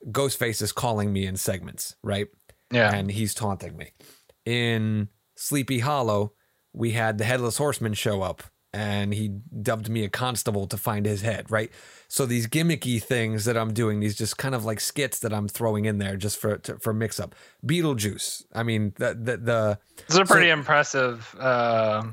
Ghostface is calling me in segments, right? Yeah. And he's taunting me. In Sleepy Hollow, we had the Headless Horseman show up and he dubbed me a constable to find his head, right? So these gimmicky things that I'm doing, these just kind of like skits that I'm throwing in there just for to, for mix up. Beetlejuice. I mean, the the, the It's a pretty impressive uh,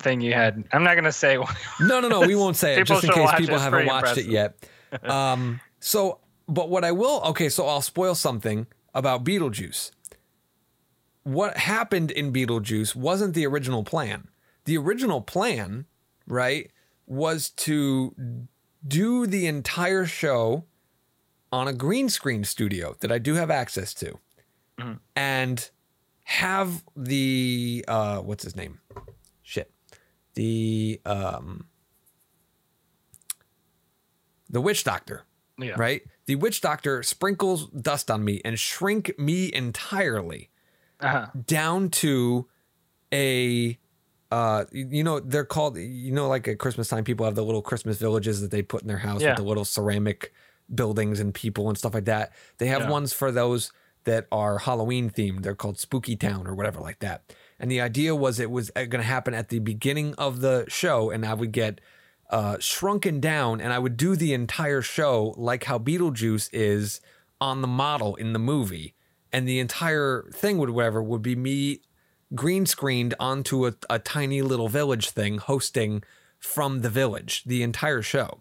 thing you had. I'm not gonna say. No, no, no. We won't say it just in case watch it. people haven't watched it yet. Um, so, but what I will, okay, so I'll spoil something about Beetlejuice. What happened in Beetlejuice wasn't the original plan. The original plan, right, was to do the entire show on a green screen studio that I do have access to Mhm. and have the, uh, what's his name? Shit. The, um, the witch doctor, yeah. right? The witch doctor sprinkles dust on me and shrink me entirely Uh-huh. down to a uh you know they're called you know like at christmas time people have the little christmas villages that they put in their house Yeah. with the little ceramic buildings and people and stuff like that they have Yeah. ones for those that are halloween themed they're called spooky town or whatever like that and the idea was it was going to happen at the beginning of the show and i would get uh shrunken down and i would do the entire show like how beetlejuice is on the model in the movie and the entire thing would whatever would be me green screened onto a, a tiny little village thing hosting from the village the entire show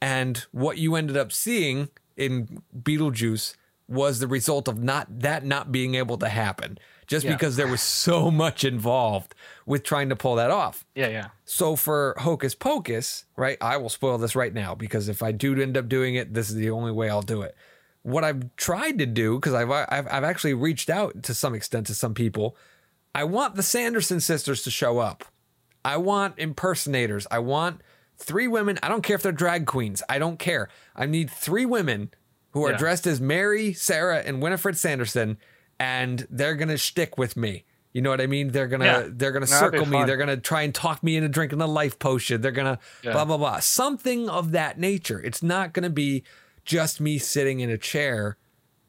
and what you ended up seeing in Beetlejuice was the result of not that not being able to happen just Yeah. because there was so much involved with trying to pull that off. Yeah, yeah. So for Hocus Pocus, right? I will spoil this right now because if I do end up doing it, this is the only way I'll do it. What I've tried to do because I've, I've I've actually reached out to some extent to some people. I want the Sanderson sisters to show up. I want impersonators. I want three women. I don't care if they're drag queens. I don't care. I need three women who are Yeah. dressed as Mary, Sarah, and Winifred Sanderson, and they're gonna stick with me. You know what I mean? They're gonna Yeah. they're gonna No, that'd circle me. They're gonna try and talk me into drinking the life potion. They're gonna Yeah. blah blah blah. Something of that nature. It's not gonna be just me sitting in a chair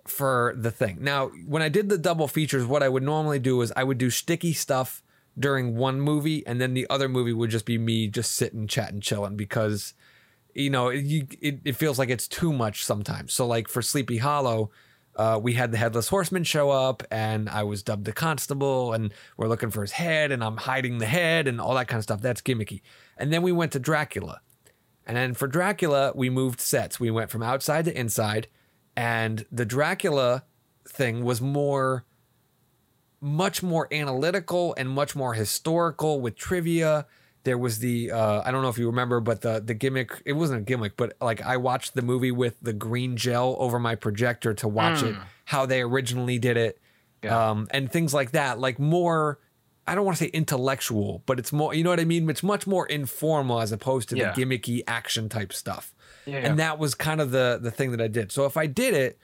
for the thing. Now, when I did the double features, what I would normally do is I would do sticky stuff during one movie, and then the other movie would just be me just sitting, chatting, chilling because you know it, you, it, it feels like it's too much sometimes. So, like for Sleepy Hollow. Uh, we had the headless horseman show up, and I was dubbed the constable, and we're looking for his head, and I'm hiding the head, and all that kind of stuff. That's gimmicky. And then we went to Dracula, and then for Dracula, we moved sets. We went from outside to inside, and the Dracula thing was more, much more analytical and much more historical with trivia. There was the uh, I don't know if you remember, but the the gimmick it wasn't a gimmick, but like I watched the movie with the green gel over my projector to watch it, how they originally did it, Yeah. um, and things like that. Like more, I don't want to say intellectual, but it's more, you know what I mean? It's much more informal as opposed to Yeah. the gimmicky action type stuff. Yeah, And that was kind of the the thing that I did. So if I did it,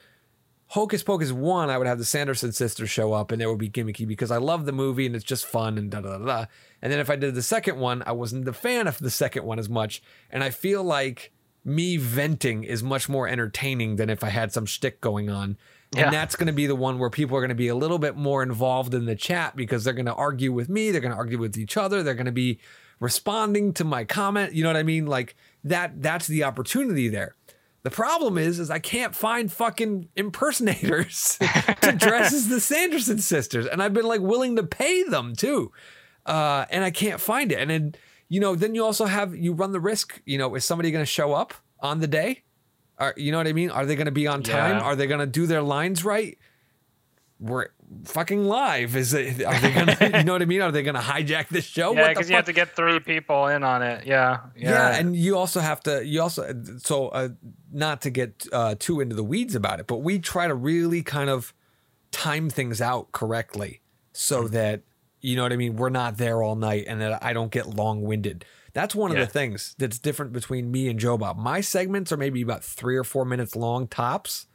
Hocus Pocus one, I would have the Sanderson sisters show up, and it would be gimmicky because I love the movie and it's just fun and da da da. da. And then if I did the second one, I wasn't the fan of the second one as much, and I feel like me venting is much more entertaining than if I had some shtick going on. Yeah. And that's going to be the one where people are going to be a little bit more involved in the chat because they're going to argue with me, they're going to argue with each other, they're going to be responding to my comment. You know what I mean? Like that. That's the opportunity there. The problem is, is I can't find fucking impersonators to dress as the Sanderson sisters, and I've been like willing to pay them too, uh, and I can't find it. And then you know, then you also have you run the risk. You know, is somebody going to show up on the day? Are you know what I mean? Are they going to be on time? Yeah. Are they going to do their lines right? We're fucking live. Is it? Are they to? You know what I mean? Are they going to hijack this show? yeah, because you have to get three people in on it. Yeah, yeah, Yeah, and you also have to. You also so uh, not to get uh, too into the weeds about it, but we try to really kind of time things out correctly so that you know what I mean. We're not there all night, and that I don't get long winded. That's one of the things that's different between me and Joe Bob. My segments are maybe about three or four minutes long tops.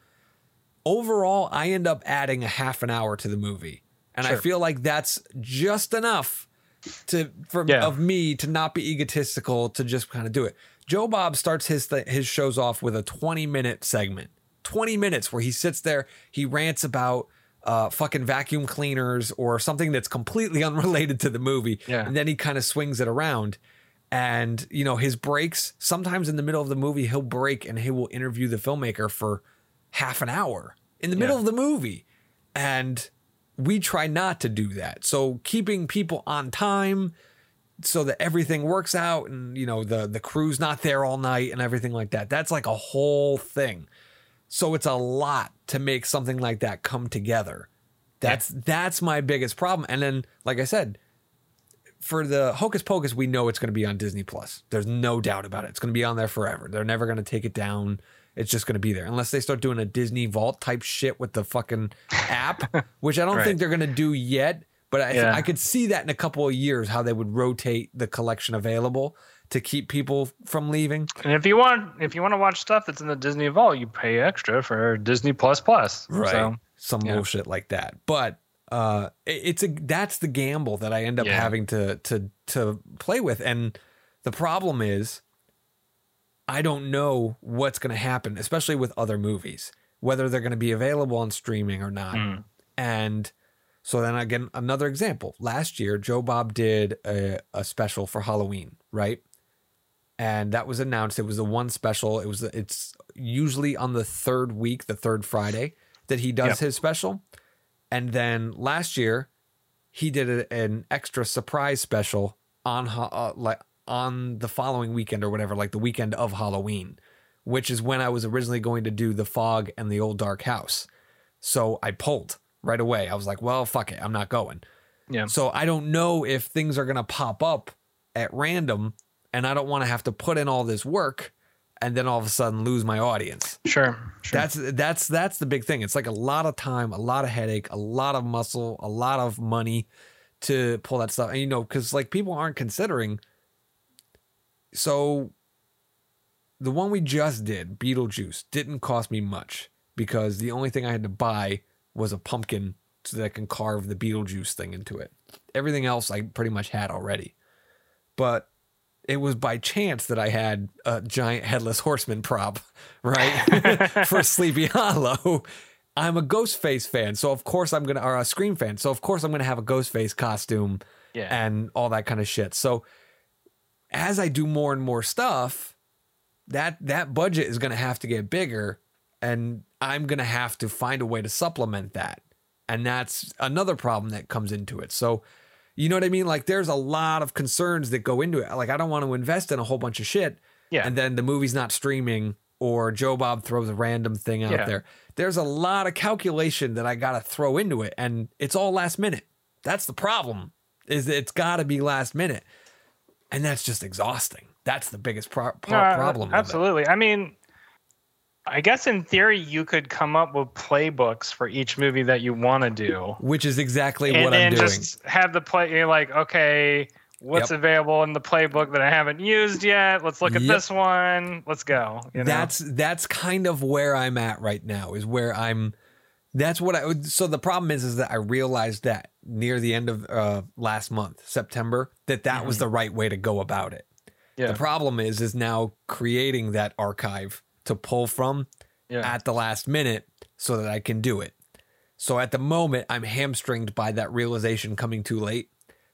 Overall, I end up adding a half an hour to the movie, and I feel like that's just enough to for Yeah. of me to not be egotistical to just kind of do it. Joe Bob starts his th- his shows off with a 20 minute segment. 20 minutes where he sits there, he rants about uh, fucking vacuum cleaners or something that's completely unrelated to the movie. Yeah. And then he kind of swings it around. And, you know, his breaks, sometimes in the middle of the movie, he'll break and he will interview the filmmaker for half an hour in the middle Yeah. of the movie. And we try not to do that. So keeping people on time so that everything works out and you know the the crew's not there all night and everything like that. That's like a whole thing. So it's a lot to make something like that come together. That's that's my biggest problem. And then like I said, for the Hocus Pocus, we know it's going to be on Disney Plus. There's no doubt about it. It's going to be on there forever. They're never going to take it down. It's just going to be there unless they start doing a Disney Vault type shit with the fucking app, which I don't Right. think they're going to do yet. But I, Yeah. I could see that in a couple of years how they would rotate the collection available to keep people from leaving. And if you want, if you want to watch stuff that's in the Disney Vault, you pay extra for Disney Plus Plus. So, Some yeah. bullshit like that. But uh it- it's a that's the gamble that I end up Yeah. having to to to play with. And the problem is I don't know what's gonna happen, especially with other movies, whether they're gonna be available on streaming or not. Mm. And so then again, another example. Last year, Joe Bob did a, a special for Halloween, right? And that was announced. It was the one special. It was it's usually on the third week, the third Friday, that he does Yep. his special. And then last year, he did a, an extra surprise special on Ha- uh, like on the following weekend or whatever, like the weekend of Halloween, which is when I was originally going to do the fog and the old dark house. So I pulled right away. I was like, well, fuck it. I'm not going. Yeah. So I don't know if things are going to pop up at random and I don't want to have to put in all this work and then all of a sudden lose my audience. Sure. Sure. That's that's that's the big thing. It's like a lot of time, a lot of headache, a lot of muscle, a lot of money to pull that stuff. And you know, cuz like people aren't considering so the one we just did, Beetlejuice, didn't cost me much because the only thing I had to buy was a pumpkin so that I can carve the Beetlejuice thing into it. Everything else I pretty much had already. But it was by chance that I had a giant headless horseman prop, right? For Sleepy Hollow. I'm a Ghostface fan, so of course I'm gonna or a Scream fan, so of course I'm gonna have a Ghostface costume yeah. and all that kind of shit. So as I do more and more stuff, that that budget is gonna have to get bigger, and I'm gonna have to find a way to supplement that. And that's another problem that comes into it. So you know what I mean? Like there's a lot of concerns that go into it. Like I don't want to invest in a whole bunch of shit. Yeah. And then the movie's not streaming or Joe Bob throws a random thing out Yeah. there. There's a lot of calculation that I got to throw into it and it's all last minute. That's the problem. Is it's got to be last minute. And that's just exhausting. That's the biggest pro- pro- I- problem. Absolutely. I mean, I guess in theory you could come up with playbooks for each movie that you want to do, Which is exactly and what I'm doing. just have the play. You're like, okay, what's Yep. available in the playbook that I haven't used yet? Let's look at Yep. this one. Let's go. You know? That's that's kind of where I'm at right now. Is where I'm. That's what I. So the problem is, is that I realized that near the end of uh, last month, September, that that was the right way to go about it. Mm-hmm. yeah. The problem is, is now creating that archive to pull from yeah. at the last minute so that I can do it. So at the moment, I'm hamstringed by that realization coming too late.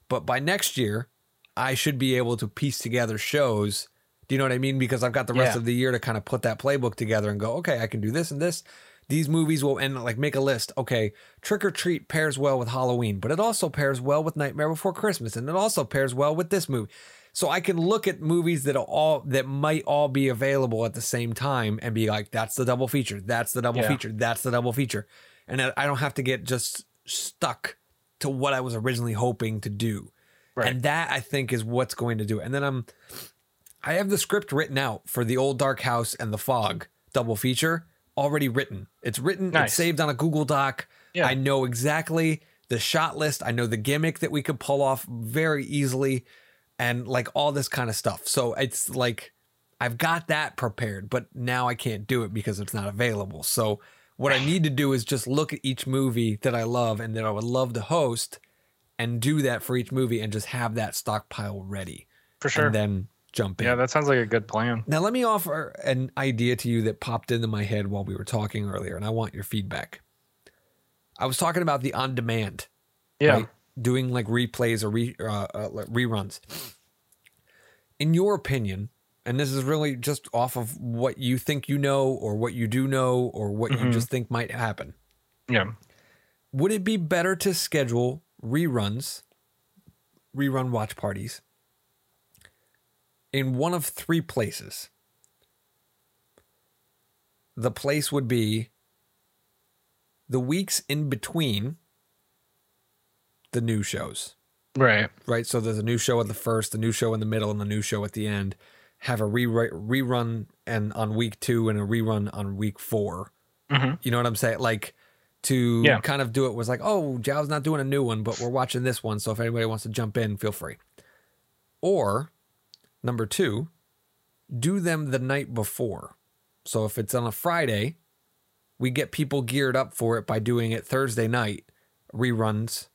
But by next year, I should be able to piece together shows. Do you know what I mean? Because I've got the rest Yeah. of the year to kind of put that playbook together and go, okay, I can do this and this. These movies will, and like make a list. Okay, Trick or Treat pairs well with Halloween, but it also pairs well with Nightmare Before Christmas, and it also pairs well with this movie. So I can look at movies that are all that might all be available at the same time and be like, that's the double feature, that's the double Yeah. feature, that's the double feature, and I I don't have to get just stuck to what I was originally hoping to do. Right. And that I think is what's going to do it. And then I'm I have the script written out for the old dark house and the fog double feature already written. It's written, it's saved on a Google Doc. Yeah. I know exactly the shot list. I know the gimmick that we could pull off very easily and like all this kind of stuff. So it's like I've got that prepared, but now I can't do it because it's not available. So what I need to do is just look at each movie that I love and that I would love to host and do that for each movie and just have that stockpile ready for sure. and then jump in. yeah, that sounds like a good plan. Now, let me offer an idea to you that popped into my head while we were talking earlier, and I want your feedback. I was talking about the on demand, Yeah. right? Doing like replays or re, uh, uh, reruns. In your opinion, and this is really just off of what you think you know, or what you do know, or what you Mhm. just think might happen, Yeah. would it be better to schedule reruns, rerun watch parties in one of three places? The place would be the weeks in between the new shows, Right. right? So there's a new show at the first, the new show in the middle, and the new show at the end. Have a re- rerun and on week two and a rerun on week four. hmm You know what I'm saying? Like to Yeah. kind of do it was like, oh, Zhao's not doing a new one, but we're watching this one. So if anybody wants to jump in, feel free. Or number two, do them the night before. So if it's on a Friday, we get people geared up for it by doing it Thursday night reruns.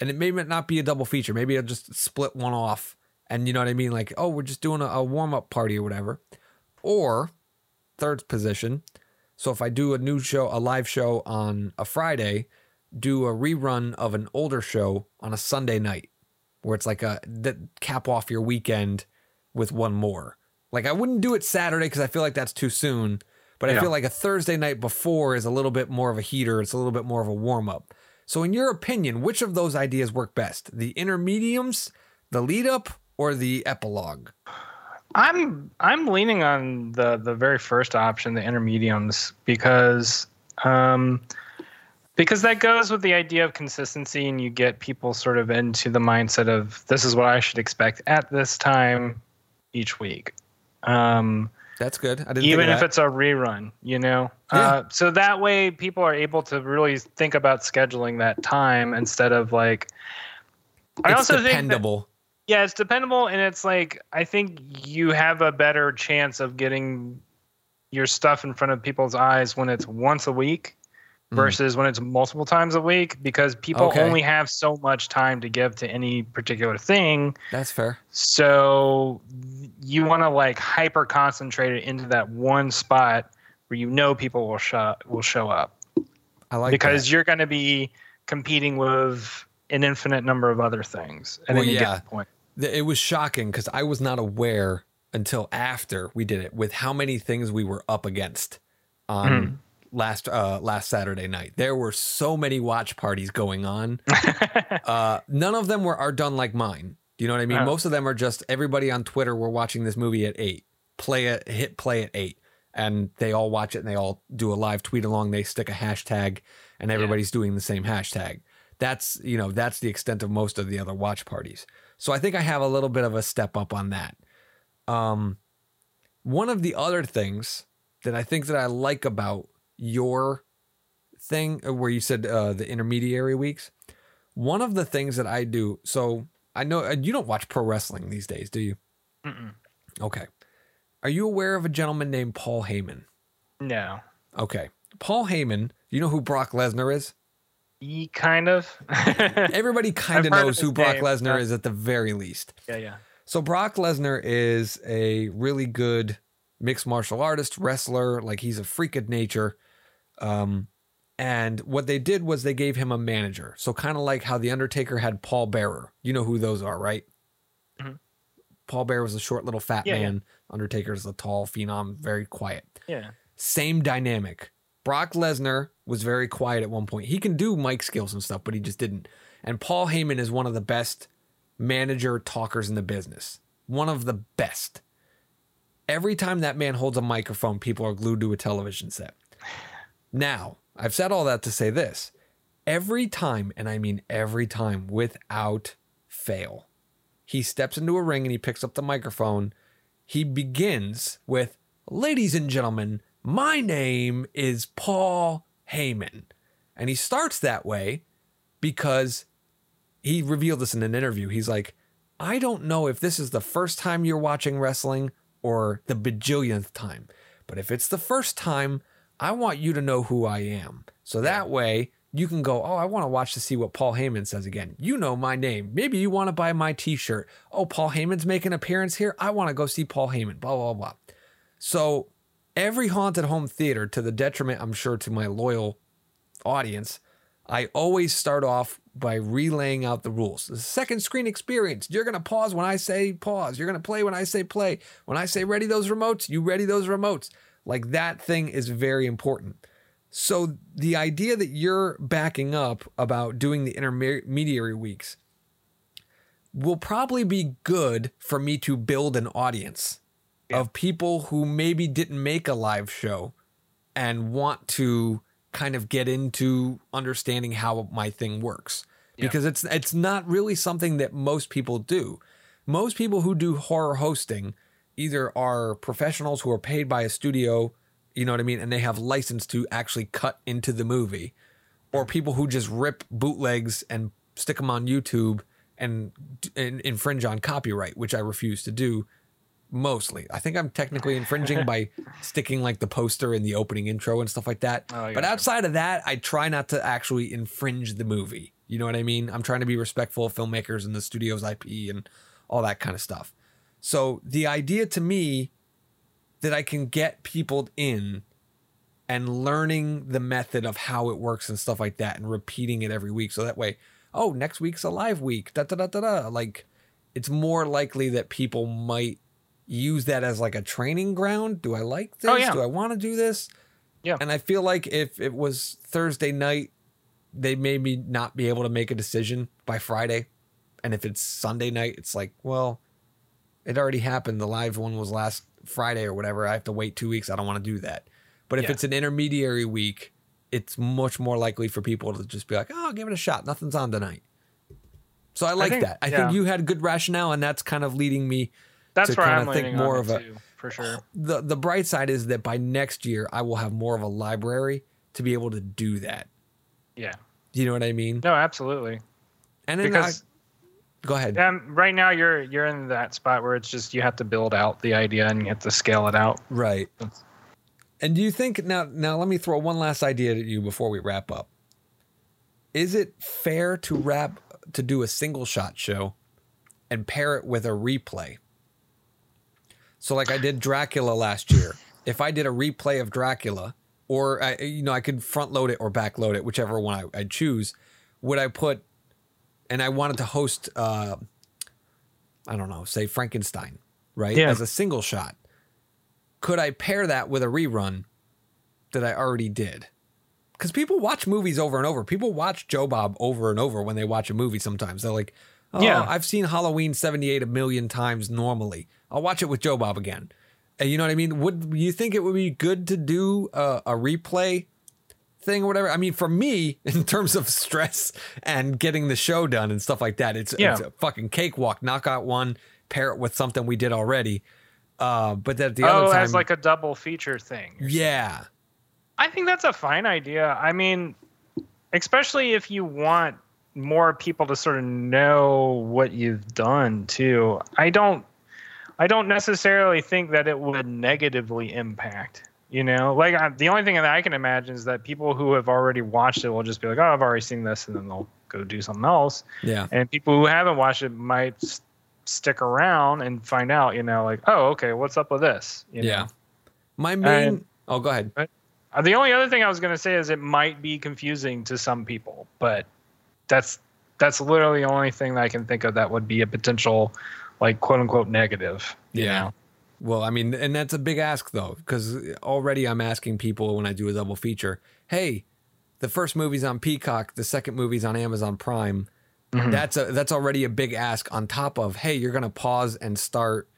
And it may not be a double feature. Maybe I'll just split one off. And you know what I mean? Like, oh, we're just doing a, a warm up party or whatever. Or third position, so if I do a new show, a live show on a Friday, do a rerun of an older show on a Sunday night, where it's like a that cap off your weekend with one more. Like I wouldn't do it Saturday because I feel like that's too soon. But I Yeah. feel like a Thursday night before is a little bit more of a heater. It's a little bit more of a warm up. So in your opinion, which of those ideas work best? The intermediums, the lead up, or the epilogue? I'm I'm leaning on the the very first option, the intermediums, because um, because that goes with the idea of consistency, and you get people sort of into the mindset of this is what I should expect at this time each week. Um, That's good. I didn't even if it's a rerun, you know. Yeah. Uh, so that way, people are able to really think about scheduling that time instead of like. I it's also think that- yeah, it's dependable, and it's like I think you have a better chance of getting your stuff in front of people's eyes when it's once a week Mm. versus when it's multiple times a week because people Okay. only have so much time to give to any particular thing. That's fair. So you want to like hyper concentrate it into that one spot where you know people will show will show up I like because that. you're going to be competing with an infinite number of other things at Well, any yeah. point. It was shocking because I was not aware until after we did it with how many things we were up against on Mhm. Last uh last Saturday night. There were so many watch parties going on. uh none of them were are done like mine. Do you know what I mean? Oh. Most of them are just everybody on Twitter we're watching this movie at 8. Play it hit play at 8 and they all watch it and they all do a live tweet along, they stick a hashtag and everybody's doing the same hashtag. That's, you know, that's the extent of most of the other watch parties. So I think I have a little bit of a step up on that. Um, one of the other things that I think that I like about your thing, uh, where you said uh, the intermediary weeks, one of the things that I do. So I know you don't watch pro wrestling these days, do you? Mm-mm. Okay. Are you aware of a gentleman named Paul Heyman? No. Okay. Paul Heyman, you know who Brock Lesnar is? Ye kind of. Everybody kind of knows who Brock name, Lesnar yeah. is at the very least. yeah, yeah. So Brock Lesnar is a really good mixed martial artist, wrestler, like he's a freak of nature. Um and what they did was they gave him a manager. So kind of like how the Undertaker had Paul Bearer. You know who those are, right? Mhm. Paul Bearer was a short little fat Yeah, yeah. man. Undertaker's a tall phenom, very quiet. Yeah. Same dynamic. Brock Lesnar was very quiet at one point. He can do mic skills and stuff, but he just didn't. And Paul Heyman is one of the best manager talkers in the business. One of the best. Every time that man holds a microphone, people are glued to a television set. Now, I've said all that to say this. Every time, and I mean every time without fail, he steps into a ring and he picks up the microphone. He begins with, Ladies and gentlemen, my name is Paul Heyman. And he starts that way because he revealed this in an interview. He's like, I don't know if this is the first time you're watching wrestling or the bajillionth time, but if it's the first time, I want you to know who I am. So that way you can go, Oh, I want to watch to see what Paul Heyman says again. You know my name. Maybe you want to buy my t shirt. Oh, Paul Heyman's making an appearance here. I want to go see Paul Heyman, blah, blah, blah. So every haunted home theater, to the detriment, I'm sure, to my loyal audience, I always start off by relaying out the rules. The second screen experience, you're going to pause when I say pause. You're going to play when I say play. When I say ready those remotes, you ready those remotes. Like that thing is very important. So the idea that you're backing up about doing the intermediary weeks will probably be good for me to build an audience of people who maybe didn't make a live show and want to kind of get into understanding how my thing works Yeah. because it's it's not really something that most people do. Most people who do horror hosting either are professionals who are paid by a studio, you know what I mean, and they have license to actually cut into the movie, or people who just rip bootlegs and stick them on YouTube and, and infringe on copyright, which I refuse to do mostly. I think I'm technically infringing by sticking like the poster in the opening intro and stuff like that. Oh, I but outside of that, I try not to actually infringe the movie. You know what I mean? I'm trying to be respectful of filmmakers and the studio's IP and all that kind of stuff. So the idea to me that I can get people in and learning the method of how it works and stuff like that and repeating it every week. So that way, oh, next week's a live week. Da da da da da. Like it's more likely that people might use that as like a training ground. Do I like oh, this? Oh, yeah. Do I want to do this? Yeah. And I feel like if it was Thursday night, they made me not be able to make a decision by Friday. And if it's Sunday night, it's like, well, it already happened. The live one was last Friday or whatever. I have to wait two weeks. I don't want to do that. But if Yeah. it's an intermediary week, it's much more likely for people to just be like, "Oh, give it a shot. Nothing's on tonight." So I like think- that. I yeah. think you had good rationale, and that's kind of leading me. That's to kinda I'm think more of it a- too, for sure. The the bright side is that by next year, I will have more of a library to be able to do that. Yeah. You know what I mean? No, absolutely. And then Because I, go ahead. um, right now you're you're in that spot where it's just you have to build out the idea and you have to scale it out. Right. And do you think now now let me throw one last idea at you before we wrap up. Is it fair to wrap to do a single shot show and pair it with a replay? So like I did Dracula last year. If I did a replay of Dracula or I you know I could front load it or back load it whichever one I, I'd choose, would I put and I wanted to host uh I don't know, say Frankenstein, right? Yeah. As a single shot could I pair that with a rerun that I already did? Because people watch movies over and over. People watch Joe Bob over and over when they watch a movie sometimes. They're like, oh, Yeah. I've seen Halloween 78 a million times normally. I'll watch it with Joe Bob again. And you know what I mean? Would you think it would be good to do a, a replay thing or whatever? I mean, for me, in terms of stress and getting the show done and stuff like that, it's, Yeah. it's a fucking cakewalk. Knock out one, pair it with something we did already. Uh, but that the oh, other time, as like a double feature thing. yeah, I think that's a fine idea. I mean, especially if you want more people to sort of know what you've done too. I don't I don't necessarily think that it would negatively impact. You know, like I, the only thing that I can imagine is that people who have already watched it will just be like, "Oh, I've already seen this," and then they'll go do something else. yeah, And people who haven't watched it might s- stick around and find out. You know, like, "Oh, okay, what's up with this?" You know? yeah. My main. And- oh, go ahead. Uh, the only other thing I was going to say is it might be confusing to some people, but that's that's literally the only thing that I can think of that would be a potential, like quote unquote negative. Yeah. know? Well, I mean, and that's a big ask though, because already I'm asking people when I do a double feature, hey, the first movie's on Peacock, the second movie's on Amazon Prime. Mhm. That's a that's already a big ask on top of, hey, you're gonna pause and start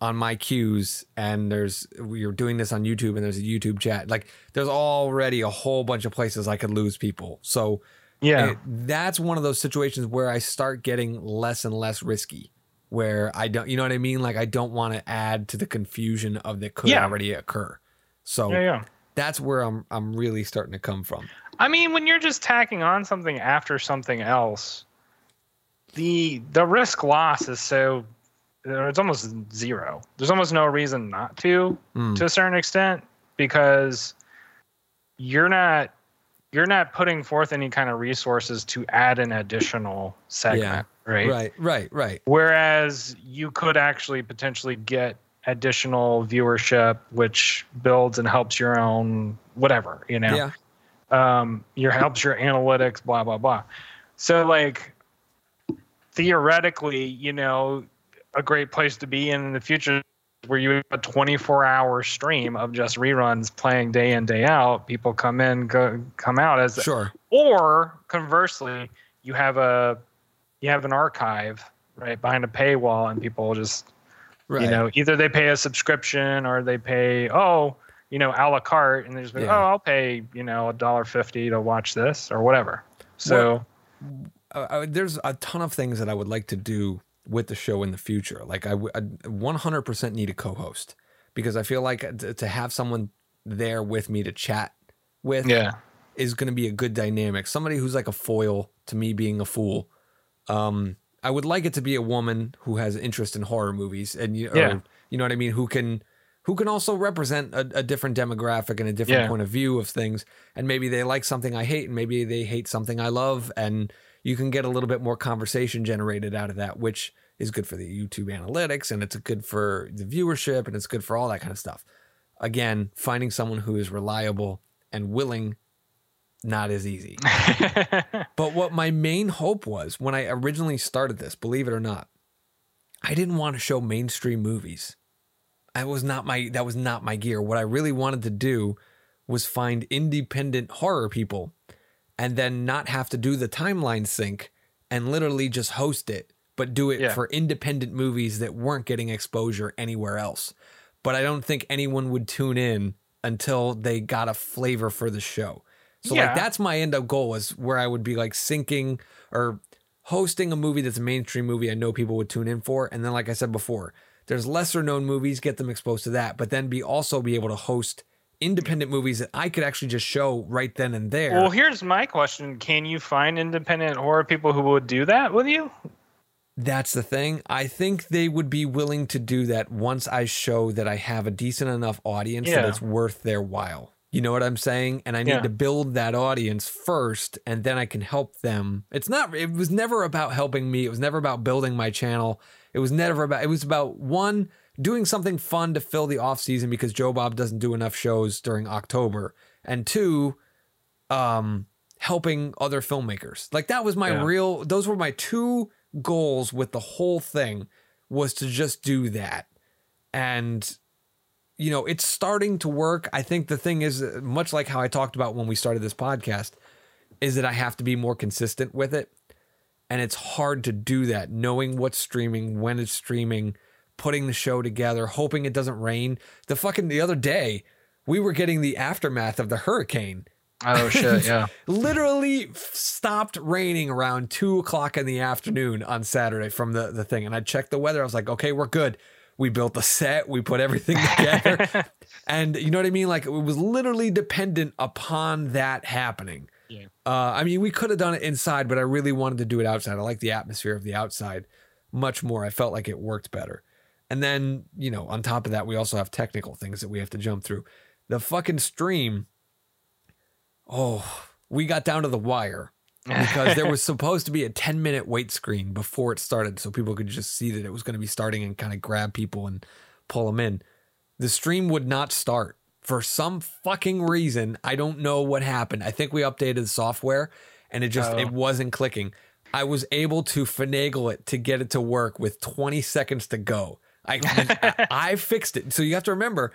on my cues, and there's you're doing this on YouTube, and there's a YouTube chat. Like, there's already a whole bunch of places I could lose people. So Yeah. it- that's one of those situations where I start getting less and less risky. Where I don't, you know what I mean? Like I don't want to add to the confusion of that could Yeah. already occur. So yeah, yeah. that's where I'm, I'm really starting to come from. I mean, when you're just tacking on something after something else, the the risk loss is so it's almost zero. There's almost no reason not to. Mm. to a certain extent because you're not you're not putting forth any kind of resources to add an additional segment right? Right, right, right. whereas you could actually potentially get additional viewership which builds and helps your own whatever you know Yeah, um, your helps your analytics, blah blah blah. So like theoretically, you know, a great place to be in, in the future where you have a 24 hour stream of just reruns playing day in day out. People come in, go come out as sure. or conversely, you have a you have an archive right behind a paywall, and people just Right. you know either they pay a subscription or they pay oh you know a la carte, and they just be, Yeah. oh I'll pay you know a dollar fifty to watch this or whatever. So uh, uh, there's a ton of things that I would like to do with the show in the future. Like I w- I 100% need a co-host because I feel like t- to have someone there with me to chat with yeah, is going to be a good dynamic. Somebody who's like a foil to me being a fool. Um, I would like it to be a woman who has interest in horror movies and you, or, Yeah. you know what I mean, who can who can also represent a, a different demographic and a different Yeah. point of view of things. And maybe they like something I hate, and maybe they hate something I love, and you can get a little bit more conversation generated out of that, which is good for the YouTube analytics and it's good for the viewership and it's good for all that kind of stuff. Again, finding someone who is reliable and willing not as easy. But what my main hope was when I originally started this, believe it or not, I didn't want to show mainstream movies. I was not my that was not my gear. What I really wanted to do was find independent horror people and then not have to do the timeline sync and literally just host it but do it Yeah. for independent movies that weren't getting exposure anywhere else. But I don't think anyone would tune in until they got a flavor for the show. So Yeah. like that's my end up goal is where I would be like syncing or hosting a movie that's a mainstream movie I know people would tune in for. And then like I said before, there's lesser known movies, get them exposed to that, but then be also be able to host independent movies that I could actually just show right then and there. Well, here's my question: Can you find independent horror people who would do that with you? That's the thing. I think they would be willing to do that once I show that I have a decent enough audience that it's worth their while. You know what I'm saying? And I need Yeah. to build that audience first and then I can help them. It's not it was never about helping me. It was never about building my channel. It was never about it was about one doing something fun to fill the off season because Joe Bob doesn't do enough shows during October. And two, um helping other filmmakers. Like that was my Yeah. real those were my two goals with the whole thing was to just do that. And you know, it's starting to work. I think the thing is uh, much like how I talked about when we started this podcast is that I have to be more consistent with it. And it's hard to do that knowing what's streaming, when it's streaming, putting the show together, hoping it doesn't rain. The fucking the other day, we were getting the aftermath of the hurricane Oh shit! Yeah. literally stopped raining around two o'clock in the afternoon on Saturday from the, the thing. And I checked the weather. I was like, okay, we're good. We built the set, we put everything together. and you know what I mean? Like it was literally dependent upon that happening. Yeah. Uh, I mean, we could have done it inside, but I really wanted to do it outside. I like the atmosphere of the outside much more. I felt like it worked better. And then, you know, on top of that, we also have technical things that we have to jump through. The fucking stream, oh, we got down to the wire because there was supposed to be a 10 minute wait screen before it started so people could just see that it was going to be starting and kind of grab people and pull them in. The stream would not start for some fucking reason. I don't know what happened. I think we updated the software and it just Oh. it wasn't clicking. I was able to finagle it to get it to work with 20 seconds to go. I I, I fixed it. So you have to remember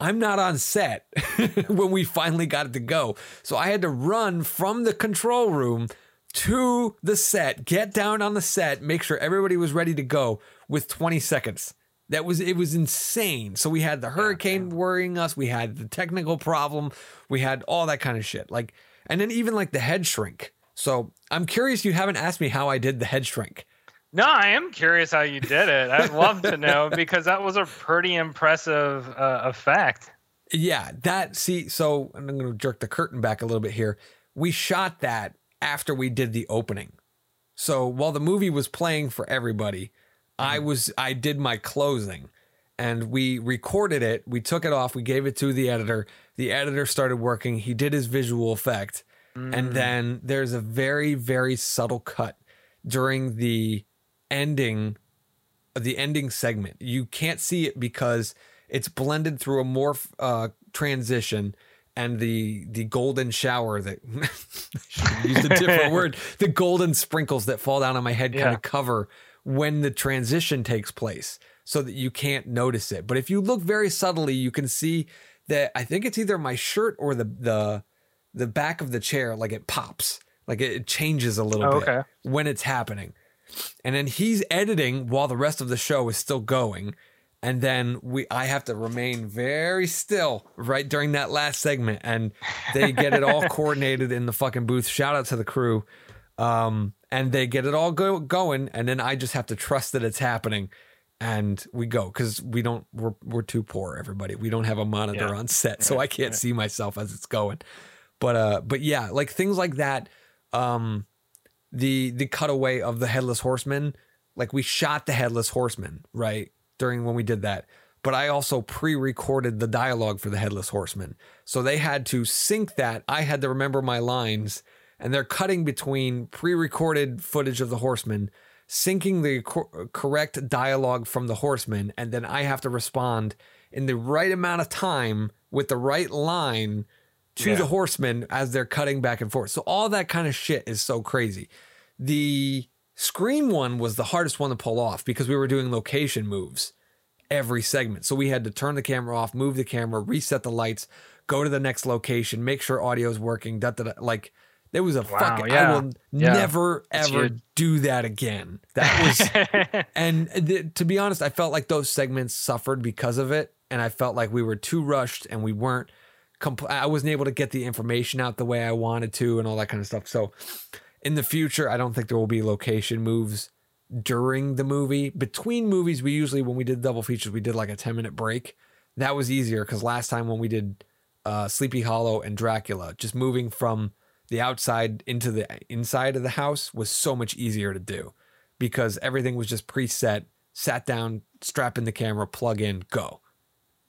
I'm not on set when we finally got it to go. So I had to run from the control room to the set, get down on the set, make sure everybody was ready to go with 20 seconds. That was it was insane. So we had the hurricane worrying us, we had the technical problem, we had all that kind of shit. Like and then even like the head shrink. So I'm curious you haven't asked me how I did the head shrink. No, I am curious how you did it. I'd love to know because that was a pretty impressive uh, effect. Yeah, that see, so I'm going to jerk the curtain back a little bit here. We shot that after we did the opening. So while the movie was playing for everybody, I was I did my closing and we recorded it. We took it off, we gave it to the editor. The editor started working. He did his visual effect. And then there's a very very subtle cut during the ending the ending segment. You can't see it because it's blended through a morph uh, transition and the the golden shower that used a different word. The golden sprinkles that fall down on my head kind Yeah. of cover when the transition takes place so that you can't notice it. But if you look very subtly, you can see that I think it's either my shirt or the the the back of the chair like it pops. Like it, it changes a little Oh, bit okay. when it's happening. And then he's editing while the rest of the show is still going. And then we I have to remain very still right during that last segment. And they get it all coordinated in the fucking booth. Shout out to the crew. Um, and they get it all go, going. And then I just have to trust that it's happening. And we go because we don't we're we're too poor, everybody. We don't have a monitor Yeah. on set, so I can't see myself as it's going. But uh but yeah, like things like that. Um the the cutaway of the headless horseman. Like we shot the headless horseman right during when we did that. But i also pre-recorded the dialogue for the headless horseman. So they had to sync that. I had to remember my lines and they're cutting between pre-recorded footage of the horseman syncing the cor- correct dialogue from the horseman and then i have to respond in the right amount of time with the right line to Yeah. the horsemen as they're cutting back and forth. So all that kind of shit is so crazy. The scream one was the hardest one to pull off because we were doing location moves every segment. So we had to turn the camera off, move the camera, reset the lights, go to the next location, make sure audio's working, da, da, da, like There was a Wow, fucking. I yeah. will Yeah. never It's ever huge. do that again. That was and th- to be honest, I felt like those segments suffered because of it, and I felt like we were too rushed and we weren't. I wasn't able to get the information out the way I wanted to, and all that kind of stuff. So, in the future, I don't think there will be location moves during the movie. Between movies, we usually when we did double features, we did like a ten minute break. That was easier because last time when we did uh, Sleepy Hollow and Dracula, just moving from the outside into the inside of the house was so much easier to do because everything was just preset. Sat down, strap in the camera, plug in, go,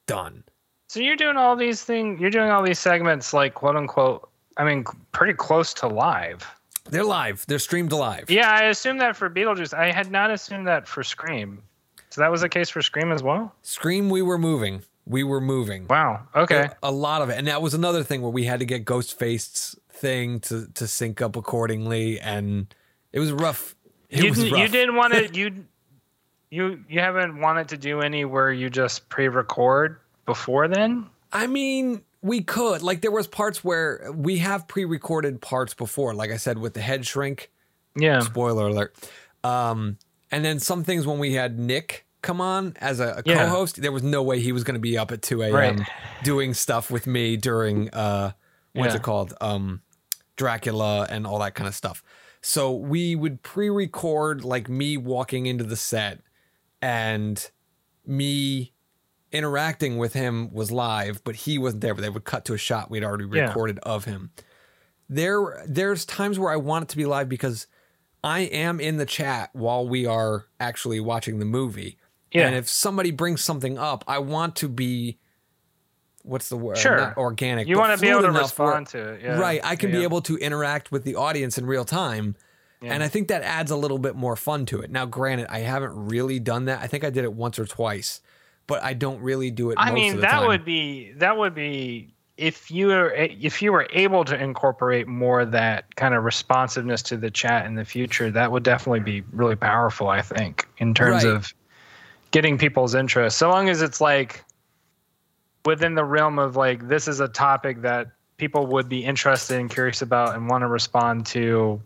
done. So you're doing all these things. You're doing all these segments, like quote unquote. I mean, pretty close to live. They're live. They're streamed live. Yeah, I assumed that for Beetlejuice. I had not assumed that for Scream. So that was the case for Scream as well. Scream, we were moving. We were moving. Wow. Okay. A lot of it. And that was another thing where we had to get Ghostface's thing to, to sync up accordingly. And it was rough. It you, was didn't- rough. you didn't want to you you you haven't wanted to do any where you just pre-record before then. I mean, we could. Like there was parts where we have pre-recorded parts before, like I said, with the head shrink. Yeah. Spoiler alert. Um, and then some things when we had Nick come on as a, a Yeah. co-host, there was no way he was going to be up at 2 a.m. Right. doing stuff with me during uh, what's Yeah. it called? Um, Dracula and all that kind of stuff. So we would pre-record like me walking into the set and me interacting with him was live, but he wasn't there. But they would cut to a shot we'd already Yeah. recorded of him. There, there's times where I want it to be live because I am in the chat while we are actually watching the movie. Yeah. And if somebody brings something up, I want to be what's the word? Sure. Not organic. You want to be able to enough where- respond to it. Yeah. Right. I can be able to interact with the audience in real time. Yeah. And I think that adds a little bit more fun to it. Now, granted, I haven't really done that. I think I did it once or twice, but I don't really do it I most mean, of the that time. would be that would be if you were if you were able to incorporate more of that kind of responsiveness to the chat in the future, that would definitely be really powerful. I think in terms Right. of getting people's interest. So long as it's like within the realm of like this is a topic that people would be interested and curious about and want to respond to,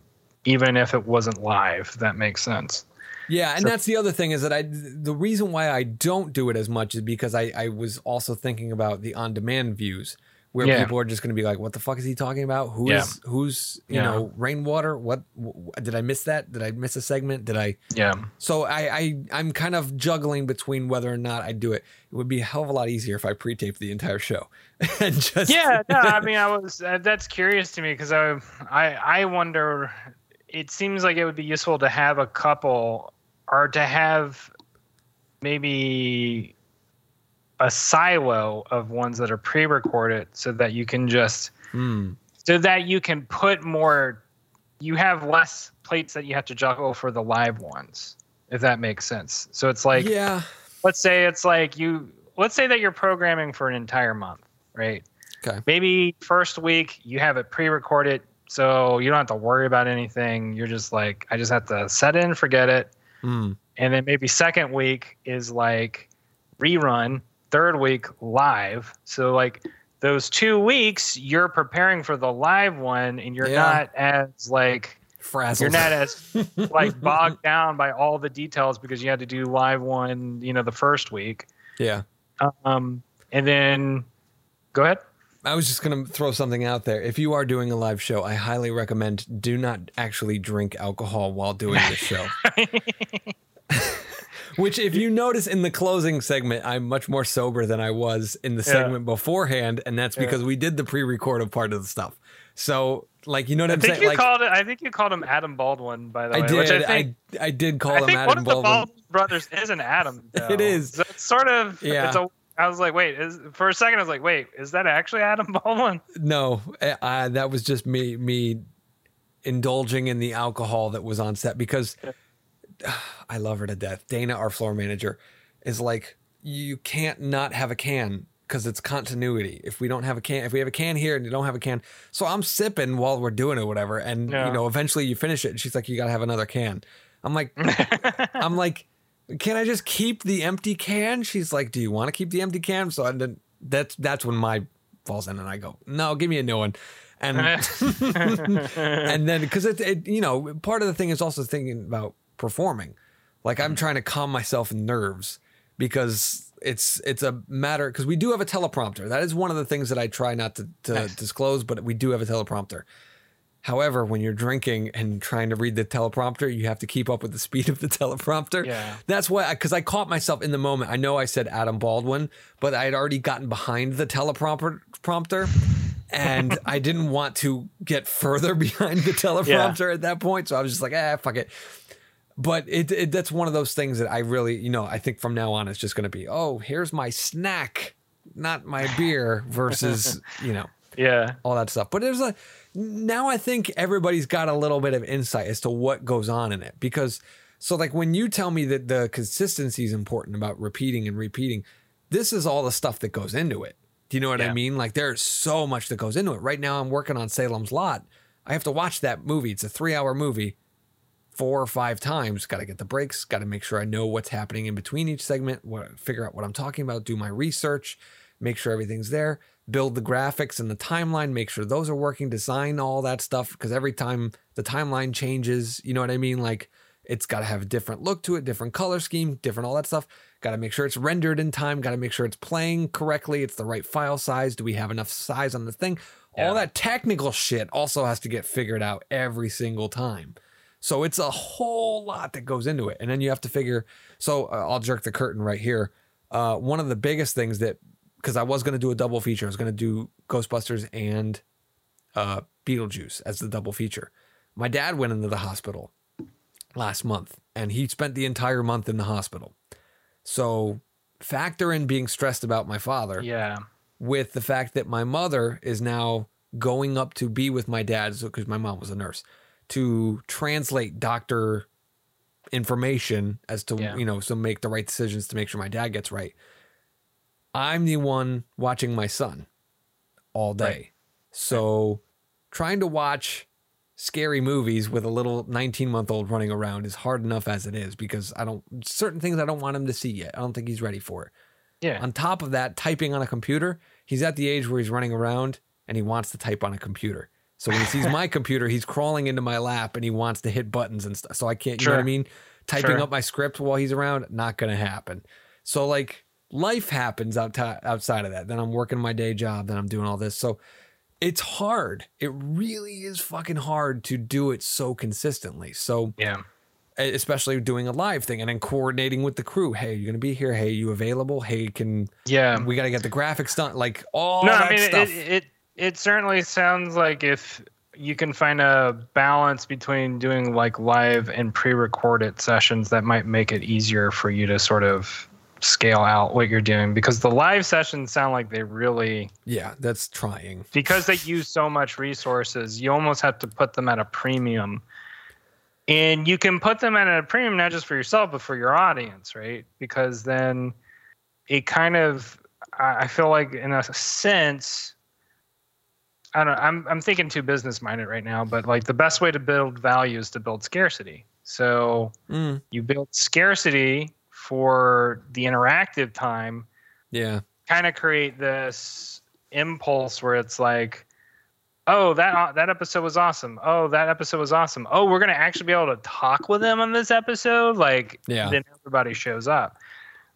even if it wasn't live. That makes sense. Yeah, and So- that's the other thing is that I the reason why I don't do it as much is because I I was also thinking about the on demand views where Yeah. people are just going to be like, "What the fuck is he talking about? Who is Yeah. who's you Yeah. know rainwater? What w- did I miss that? Did I miss a segment? Did I?" Yeah. So I, I I'm kind of juggling between whether or not I do it. It would be a hell of a lot easier if I pre-taped the entire show and just yeah no i mean i was uh, that's curious to me because I, I i wonder it seems like it would be useful to have a couple or to have maybe a silo of ones that are pre-recorded so that you can just Hmm. so that you can put more you have less plates that you have to juggle for the live ones if that makes sense so it's like yeah. let's say it's like you let's say that you're programming for an entire month right Okay. maybe first week you have it pre-recorded so you don't have to worry about anything you're just like i just have to set it and forget it Hmm. and then maybe second week is like rerun third week live so like those two weeks you're preparing for the live one and you're Yeah. not as like Frazzled. you're not as like bogged down by all the details because you had to do live one you know the first week yeah. um and then go ahead I was just going to throw something out there. If you are doing a live show, I highly recommend do not actually drink alcohol while doing the show. Which, if you notice in the closing segment, I'm much more sober than I was in the Yeah. segment beforehand, and that's Yeah. because we did the pre-recorded part of the stuff. So, like, you know what i I'm think saying? you Like, called it i think you called him adam baldwin by the I way did. which i I, think I, did call I him Adam one of the Baldwin. Baldwin brothers is an Adam. Though. It is. So it's sort of. Yeah. It's a, I was like, wait. Is, for a second, I was like, wait. Is that actually Adam Baldwin? No, uh, that was just me me indulging in the alcohol that was on set because I love her to death. Dana, our floor manager, is like, you can't not have a can because it's continuity. If we don't have a can, if we have a can here and you don't have a can, so I'm sipping while we're doing it, or whatever, and Yeah. you know, eventually you finish it, and she's like, you gotta have another can. I'm like, I'm like, can I just keep the empty can? She's like, do you want to keep the empty can? So and then that's that's when my falls in, and I go, no, give me a new one. and and then because it, it you know part of the thing is also thinking about performing like i'm mm-hmm. trying to calm myself in nerves because it's it's a matter because we do have a teleprompter that is one of the things that i try not to, to Nice. disclose but we do have a teleprompter however when you're drinking and trying to read the teleprompter you have to keep up with the speed of the teleprompter Yeah. that's why because I, caught myself in the moment i know i said adam baldwin but i had already gotten behind the teleprompter prompter and I didn't want to get further behind the teleprompter at that point. So I was just like, ah, fuck it. But it, it that's one of those things that I really, you know, I think from now on it's just going to be, oh, here's my snack, not my beer, versus you know yeah. all that stuff. But there's a now I think everybody's got a little bit of insight as to what goes on in it because so like when you tell me that the consistency is important about repeating and repeating, this is all the stuff that goes into it. Do you know what I mean? Like there's so much that goes into it. Right now I'm working on Salem's Lot. I have to watch that movie. It's a 3-hour movie four or five times. Got to get the breaks. Got to make sure I know what's happening in between each segment. What, figure out what I'm talking about. Do my research. Make sure everything's there. Build the graphics and the timeline. Make sure those are working. Design all that stuff because every time the timeline changes, you know what I mean. Like it's got to have a different look to it, different color scheme, different all that stuff. Got to make sure it's rendered in time. Got to make sure it's playing correctly. It's the right file size. Do we have enough size on the thing? Yeah. All that technical shit also has to get figured out every single time. So it's a whole lot that goes into it. And then you have to figure. So uh, I'll jerk the curtain right here. Uh, one of the biggest things that, because I was going to do a double feature, I was going to do Ghostbusters and uh, Beetlejuice as the double feature. My dad went into the hospital last month and he spent the entire month in the hospital. So factor in being stressed about my father Yeah. with the fact that my mother is now going up to be with my dad because my mom was a nurse to translate doctor information as to Yeah. you know so make the right decisions to make sure my dad gets right i'm the one watching my son all day Right. so trying to watch scary movies with a little 19 month old running around is hard enough as it is because i don't certain things i don't want him to see yet i don't think he's ready for it Yeah. on top of that, typing on a computer, he's at the age where he's running around and he wants to type on a computer. So when he sees my computer, he's crawling into my lap and he wants to hit buttons and stuff. So I can't, you know what I mean? Typing Sure. up my script while he's around, not going to happen. So like life happens out outside of that. Then I'm working my day job, then I'm doing all this. So it's hard. It really is fucking hard to do it so consistently. So yeah. especially doing a live thing and then coordinating with the crew. Hey, you're gonna be here. Hey, you available? Hey, can Yeah. we got to get the graphics done? Like all no, that I mean stuff. it, it it certainly sounds like if you can find a balance between doing like live and pre-recorded sessions that might make it easier for you to sort of scale out what you're doing because the live sessions sound like they really yeah, that's trying. because they use so much resources you almost have to put them at a premium. And you can put them at a premium not just for yourself but for your audience right? Because then it kind of i feel like in a sense i don't know i'm, I'm thinking too business minded right now but like the best way to build value is to build scarcity. So Mm, you build scarcity for the interactive time yeah, kind of create this impulse where it's like oh that that episode was awesome. Oh that episode was awesome. Oh we're gonna actually be able to talk with them on this episode? Like Yeah. then everybody shows up.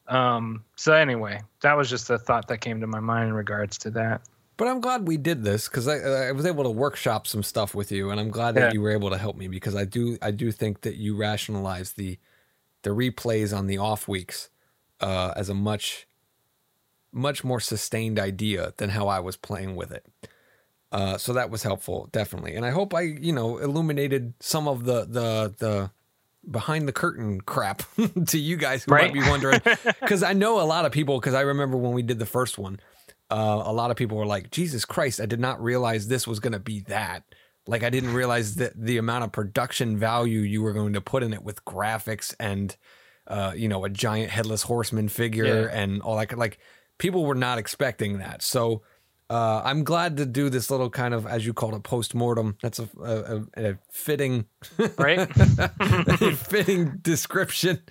Um so anyway that was just a thought that came to my mind in regards to that. But I'm glad we did this because I I was able to workshop some stuff with you, and I'm glad that Yeah. you were able to help me because I do I do think that you rationalize the the replays on the off weeks uh, as a much much more sustained idea than how I was playing with it. Uh, so that was helpful, definitely. And I hope I, you know, illuminated some of the the the behind the curtain crap to you guys who might be wondering. Because I know a lot of people. Because I remember when we did the first one, uh, a lot of people were like, "Jesus Christ, I did not realize this was going to be that." Like I didn't realize that the amount of production value you were going to put in it with graphics and, uh, you know, a giant headless horseman figure Yeah. and all that. Like people were not expecting that. So uh, I'm glad to do this little kind of, as you called it, post mortem. That's a, a, a, a fitting, right a fitting description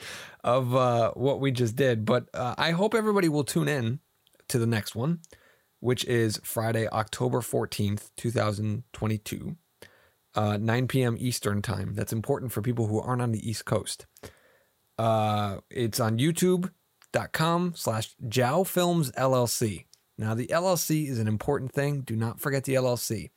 of uh, what we just did. But uh, I hope everybody will tune in to the next one. which is Friday, October 14th, 2022, uh, 9 p.m. Eastern time. That's important for people who aren't on the East Coast. Uh, it's on youtube.com slash Jow Films LLC. Now, the LLC is an important thing. Do not forget the LLC.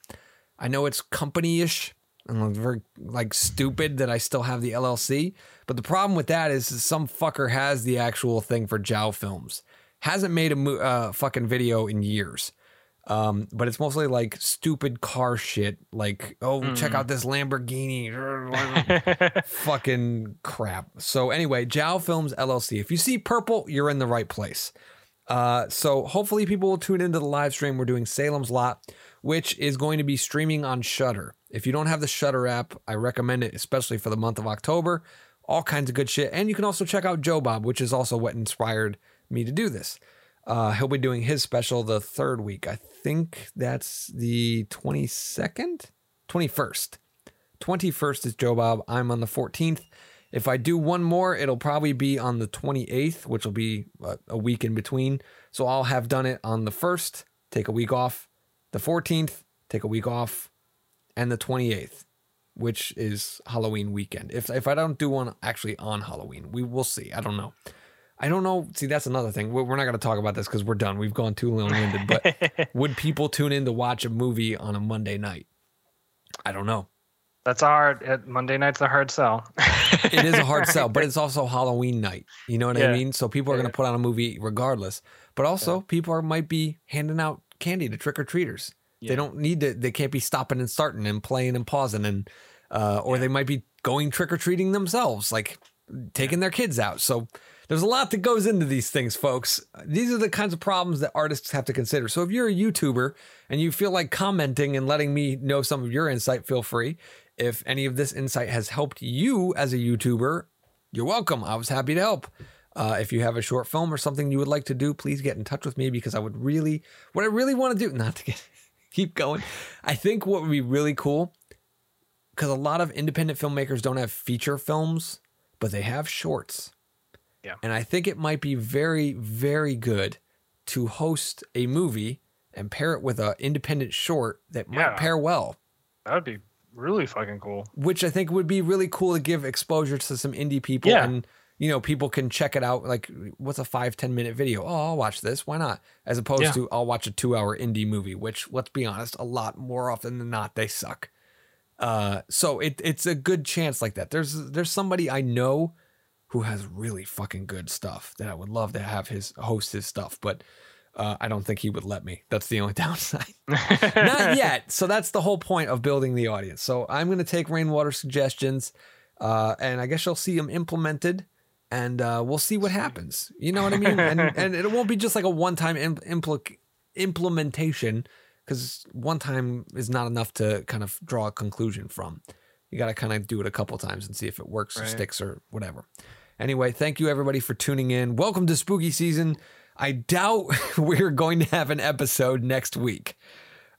I know it's company ish and it's very like stupid that I still have the LLC, but the problem with that is some fucker has the actual thing for Jow Films. Hasn't made a mo- uh, fucking video in years. Um, but it's mostly like stupid car shit, like oh, check out this Lamborghini, fucking crap. So anyway, Jow Films LLC. If you see purple, you're in the right place. Uh, so hopefully people will tune into the live stream. We're doing Salem's Lot, which is going to be streaming on Shudder. If you don't have the Shudder app, I recommend it, especially for the month of October. All kinds of good shit, and you can also check out Joe Bob, which is also what inspired me to do this. Uh, he'll be doing his special the third week. I think that's the 22nd, 21st. 21st is Joe Bob. I'm on the 14th. If I do one more, it'll probably be on the 28th, which will be a, a week in between. So I'll have done it on the 1st, take a week off, the 14th, take a week off, and the 28th, which is Halloween weekend. If if I don't do one actually on Halloween, we will see. I don't know. I don't know. See, that's another thing. We're we're not going to talk about this because we're done. We've gone too long winded. But would people tune in to watch a movie on a Monday night? I don't know. That's a hard. uh, Monday night's a hard sell. It is a hard sell, but it's also Halloween night. You know what I mean? So people are going to put on a movie regardless. But also, people are might be handing out candy to trick or treaters. They don't need to. They can't be stopping and starting and playing and pausing and, uh, or they might be going trick or treating themselves, like taking their kids out. So there's a lot that goes into these things, folks. These are the kinds of problems that artists have to consider. So if you're a YouTuber and you feel like commenting and letting me know some of your insight, feel free. If any of this insight has helped you as a YouTuber, you're welcome. I was happy to help. Uh, if you have a short film or something you would like to do, please get in touch with me because I would really, what I really want to do, not to get, keep going. I think what would be really cool, because a lot of independent filmmakers don't have feature films, but they have shorts. Yeah. And I think it might be very, very good to host a movie and pair it with an independent short that might Yeah. pair well that would be really fucking cool. which I think would be really cool to give exposure to some indie people Yeah. and you know people can check it out like what's a five ten minute video oh I'll watch this why not as opposed Yeah. to I'll watch a two hour indie movie which let's be honest a lot more often than not they suck uh so it it's a good chance like that there's there's somebody I know who has really fucking good stuff that I would love to have his host his stuff but uh, I don't think he would let me that's the only downside not yet. So that's the whole point of building the audience. So I'm going to take rainwater suggestions, uh, and I guess you'll see them implemented, and uh, we'll see what happens. You know what I mean? And and it won't be just like a one time impl- impl- implementation, because one time is not enough to kind of draw a conclusion from. You got to kind of do it a couple times and see if it works or sticks or whatever. Anyway, thank you everybody for tuning in. Welcome to spooky season. I doubt we're going to have an episode next week.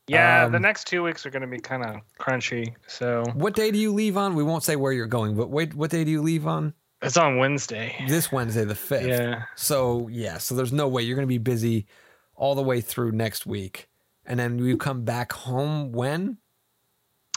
yeah, the Um, next two weeks are going to be kind of crunchy. So What day do you leave on? We won't say where you're going, but wait, what day do you leave on? it's on Wednesday. This Wednesday, the 5th. Yeah. So, yeah, so there's no way you're going to be busy all the way through next week. And then you come back home when?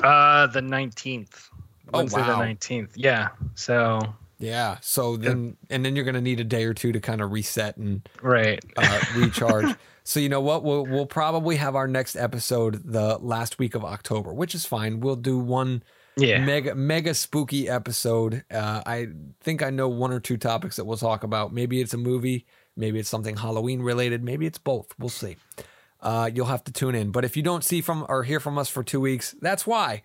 Uh, the 19th. Oh, Wednesday wow. the 19th. Yeah. So, Yeah. So then, and then you're going to need a day or two to kind of reset and right. uh, recharge. so you know what? We'll we'll probably have our next episode the last week of October, which is fine. We'll do one Yeah. mega mega spooky episode. Uh, I think I know one or two topics that we'll talk about. Maybe it's a movie, maybe it's something Halloween related, maybe it's both. We'll see. Uh, you'll have to tune in. But if you don't see from or hear from us for two weeks, that's why.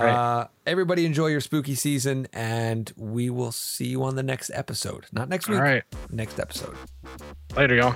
Right. Uh, everybody enjoy your spooky season, and we will see you on the next episode. Not next week. All right. Next episode. Later, y'all.